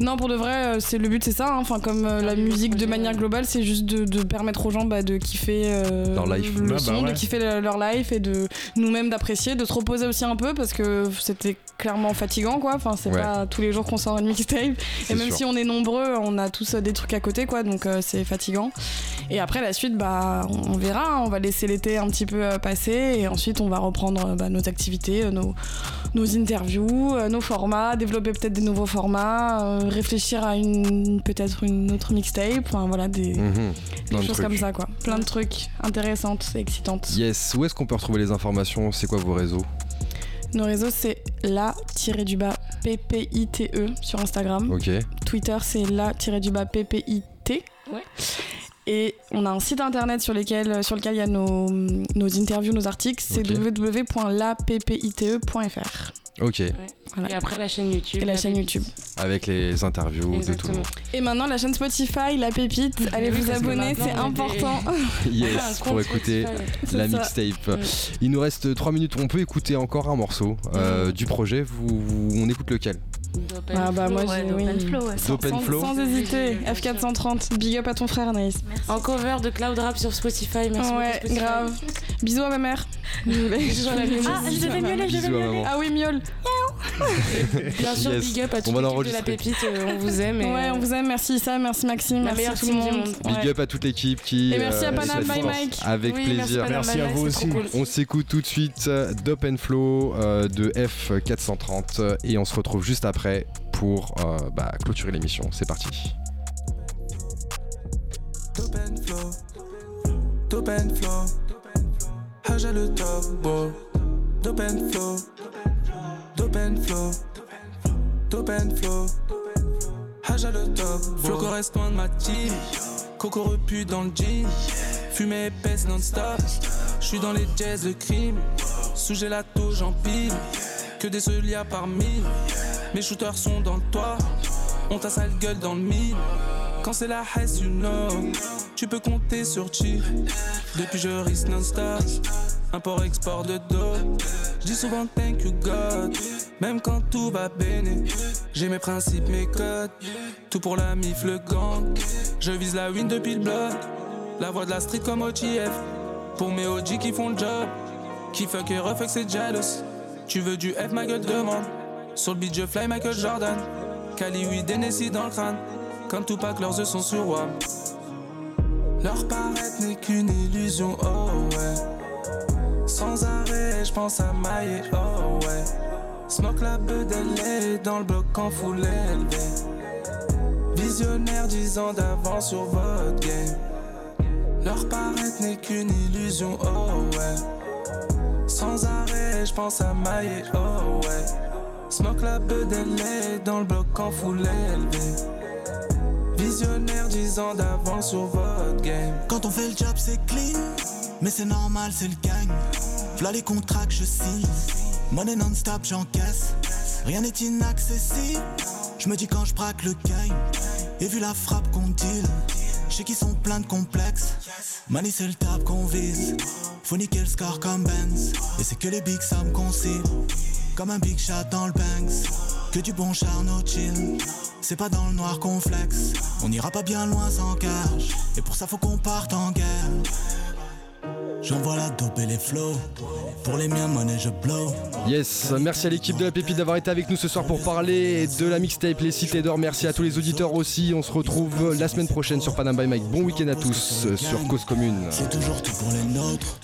Non, pour de vrai, c'est le but, c'est ça. hein. Enfin, comme euh, la musique de manière globale, c'est juste de, de permettre aux gens bah, de kiffer euh, Leur life. le Ah bah son, ouais. de kiffer le- leur life et de nous-mêmes d'apprécier, de se reposer aussi un peu parce que c'était clairement fatigant, quoi. Enfin, c'est Ouais. pas tous les jours qu'on sort une mixtape. Et même sûr. si on est nombreux, on a tous euh, des trucs à côté, quoi. Donc euh, c'est fatigant. Et après, la suite, bah, on verra. hein. On va laisser l'été un petit peu euh, passer et ensuite on va reprendre bah, nos activités, nos, nos interviews, nos formats, développer peut-être des nouveaux formats, réfléchir à une peut-être une autre mixtape. Enfin voilà, des, Mhm. des Plein de choses comme ça, quoi. Plein de trucs intéressantes et excitantes. Yes. Où est-ce qu'on peut retrouver les informations? C'est quoi vos réseaux? Nos réseaux, c'est la-du-bas PPITE E sur Instagram. Ok. Twitter, c'est la-du-bas PPIT. Ouais. Et on a un site internet sur, lesquels, sur lequel il y a nos, nos interviews, nos articles, c'est www.lappite.fr. Ok. Voilà. Et après la chaîne YouTube. Et la chaîne YouTube. Avec les interviews de tout le monde. Et maintenant, la chaîne Spotify, La Pépite, allez Oui, vous abonner, c'est on est des- important. *laughs* *laughs* Yes, pour écouter Spotify. la mixtape. Il nous reste 3 minutes, on peut écouter encore un morceau euh, du projet. Vous, vous- on écoute lequel? Ah bah moi Ouais, j'ai Dope oui. Flow, ouais. Sans- sans, Flow. sans hésiter, F430, big up à ton frère Naïs. En cover de Cloud Rap sur Spotify. Merci ouais, beaucoup, Spotify. grave. Bisous à ma mère. *laughs* Bisous à la miaule. Ah, je devais miauler, je devais à miauler. Ah oui, miaule. Bien sûr, Yes. big up à va l'équipe de la l'enregistrer. pépite. euh, On vous aime. et, Ouais, on vous aime, merci Issa, merci Maxime, La merci à tout le monde. monde. Big Ouais. up à toute l'équipe qui. Et merci à euh, Panam se by. Mike. Avec Oui, plaisir. Panam Merci à vous aussi. cool. On s'écoute tout de suite euh, Dope and Flow euh, de F430 euh, et on se retrouve juste après pour euh, bah, clôturer l'émission. C'est parti. Dope and flow, dope and flow. Haja le top, bro. Dope and flow, dope and flow, dope and flow. Haja le top, flow correspond ma team. Coco repu dans le jean, fumée épaisse non-stop. J'suis dans les jazz de crime, sous gelato j'empile. Que des solias par mille, mes shooters sont dans le toit. On t'a sale gueule dans le mille. Quand c'est la haisse, you know, tu peux compter sur chi. Depuis je risque non-stop, import-export de dos. J'dis souvent thank you God, même quand tout va béné. J'ai mes principes, mes codes, tout pour la mif, le gang. Je vise la win depuis le bloc, la voix de la street comme OTF. Pour mes OG qui font le job, qui fuck et refuck c'est jealous. Tu veux du F, ma gueule demande. Sur le beat, je fly Michael Jordan. Cali, oui, Tennessee dans le crâne. Comme Tupac, leurs yeux sont sur WAM. Leur paraître n'est qu'une illusion, oh ouais. Sans arrêt, je pense à mailler, oh ouais. Smoke la bedelle dans le bloc en élevé. Visionnaire 10 ans d'avance sur votre game. Leur paraître n'est qu'une illusion, oh ouais. Sans arrêt, je pense à mailler, oh ouais. Smoke la bedelée dans le bloc en élevée. Visionnaire 10 ans d'avance sur votre game. Quand on fait le job, c'est clean. Mais c'est normal, c'est le gang. V'là les contrats que je signe. Money non-stop, j'encaisse. Rien n'est inaccessible. Je me dis quand je braque le game. Et vu la frappe qu'on deal, je sais sont pleins de complexes. Money, c'est le tap qu'on vise. Faut niquer le score comme Benz. Et c'est que les big sommes qu'on cible. Comme un big shot dans le banks. Que du bon charno chill. C'est pas dans le noir qu'on flex. On ira pas bien loin sans cash. Et pour ça, faut qu'on parte en guerre. J'envoie la dope et les flows. Pour les miens, monnaie, je blow. Yes, merci à l'équipe de la Pépite d'avoir été avec nous ce soir pour parler de la mixtape Les Cités d'Or. Merci à tous les auditeurs aussi. On se retrouve la semaine prochaine sur Panam by Mike. Bon week-end à tous sur Cause Commune. C'est toujours tout pour les nôtres.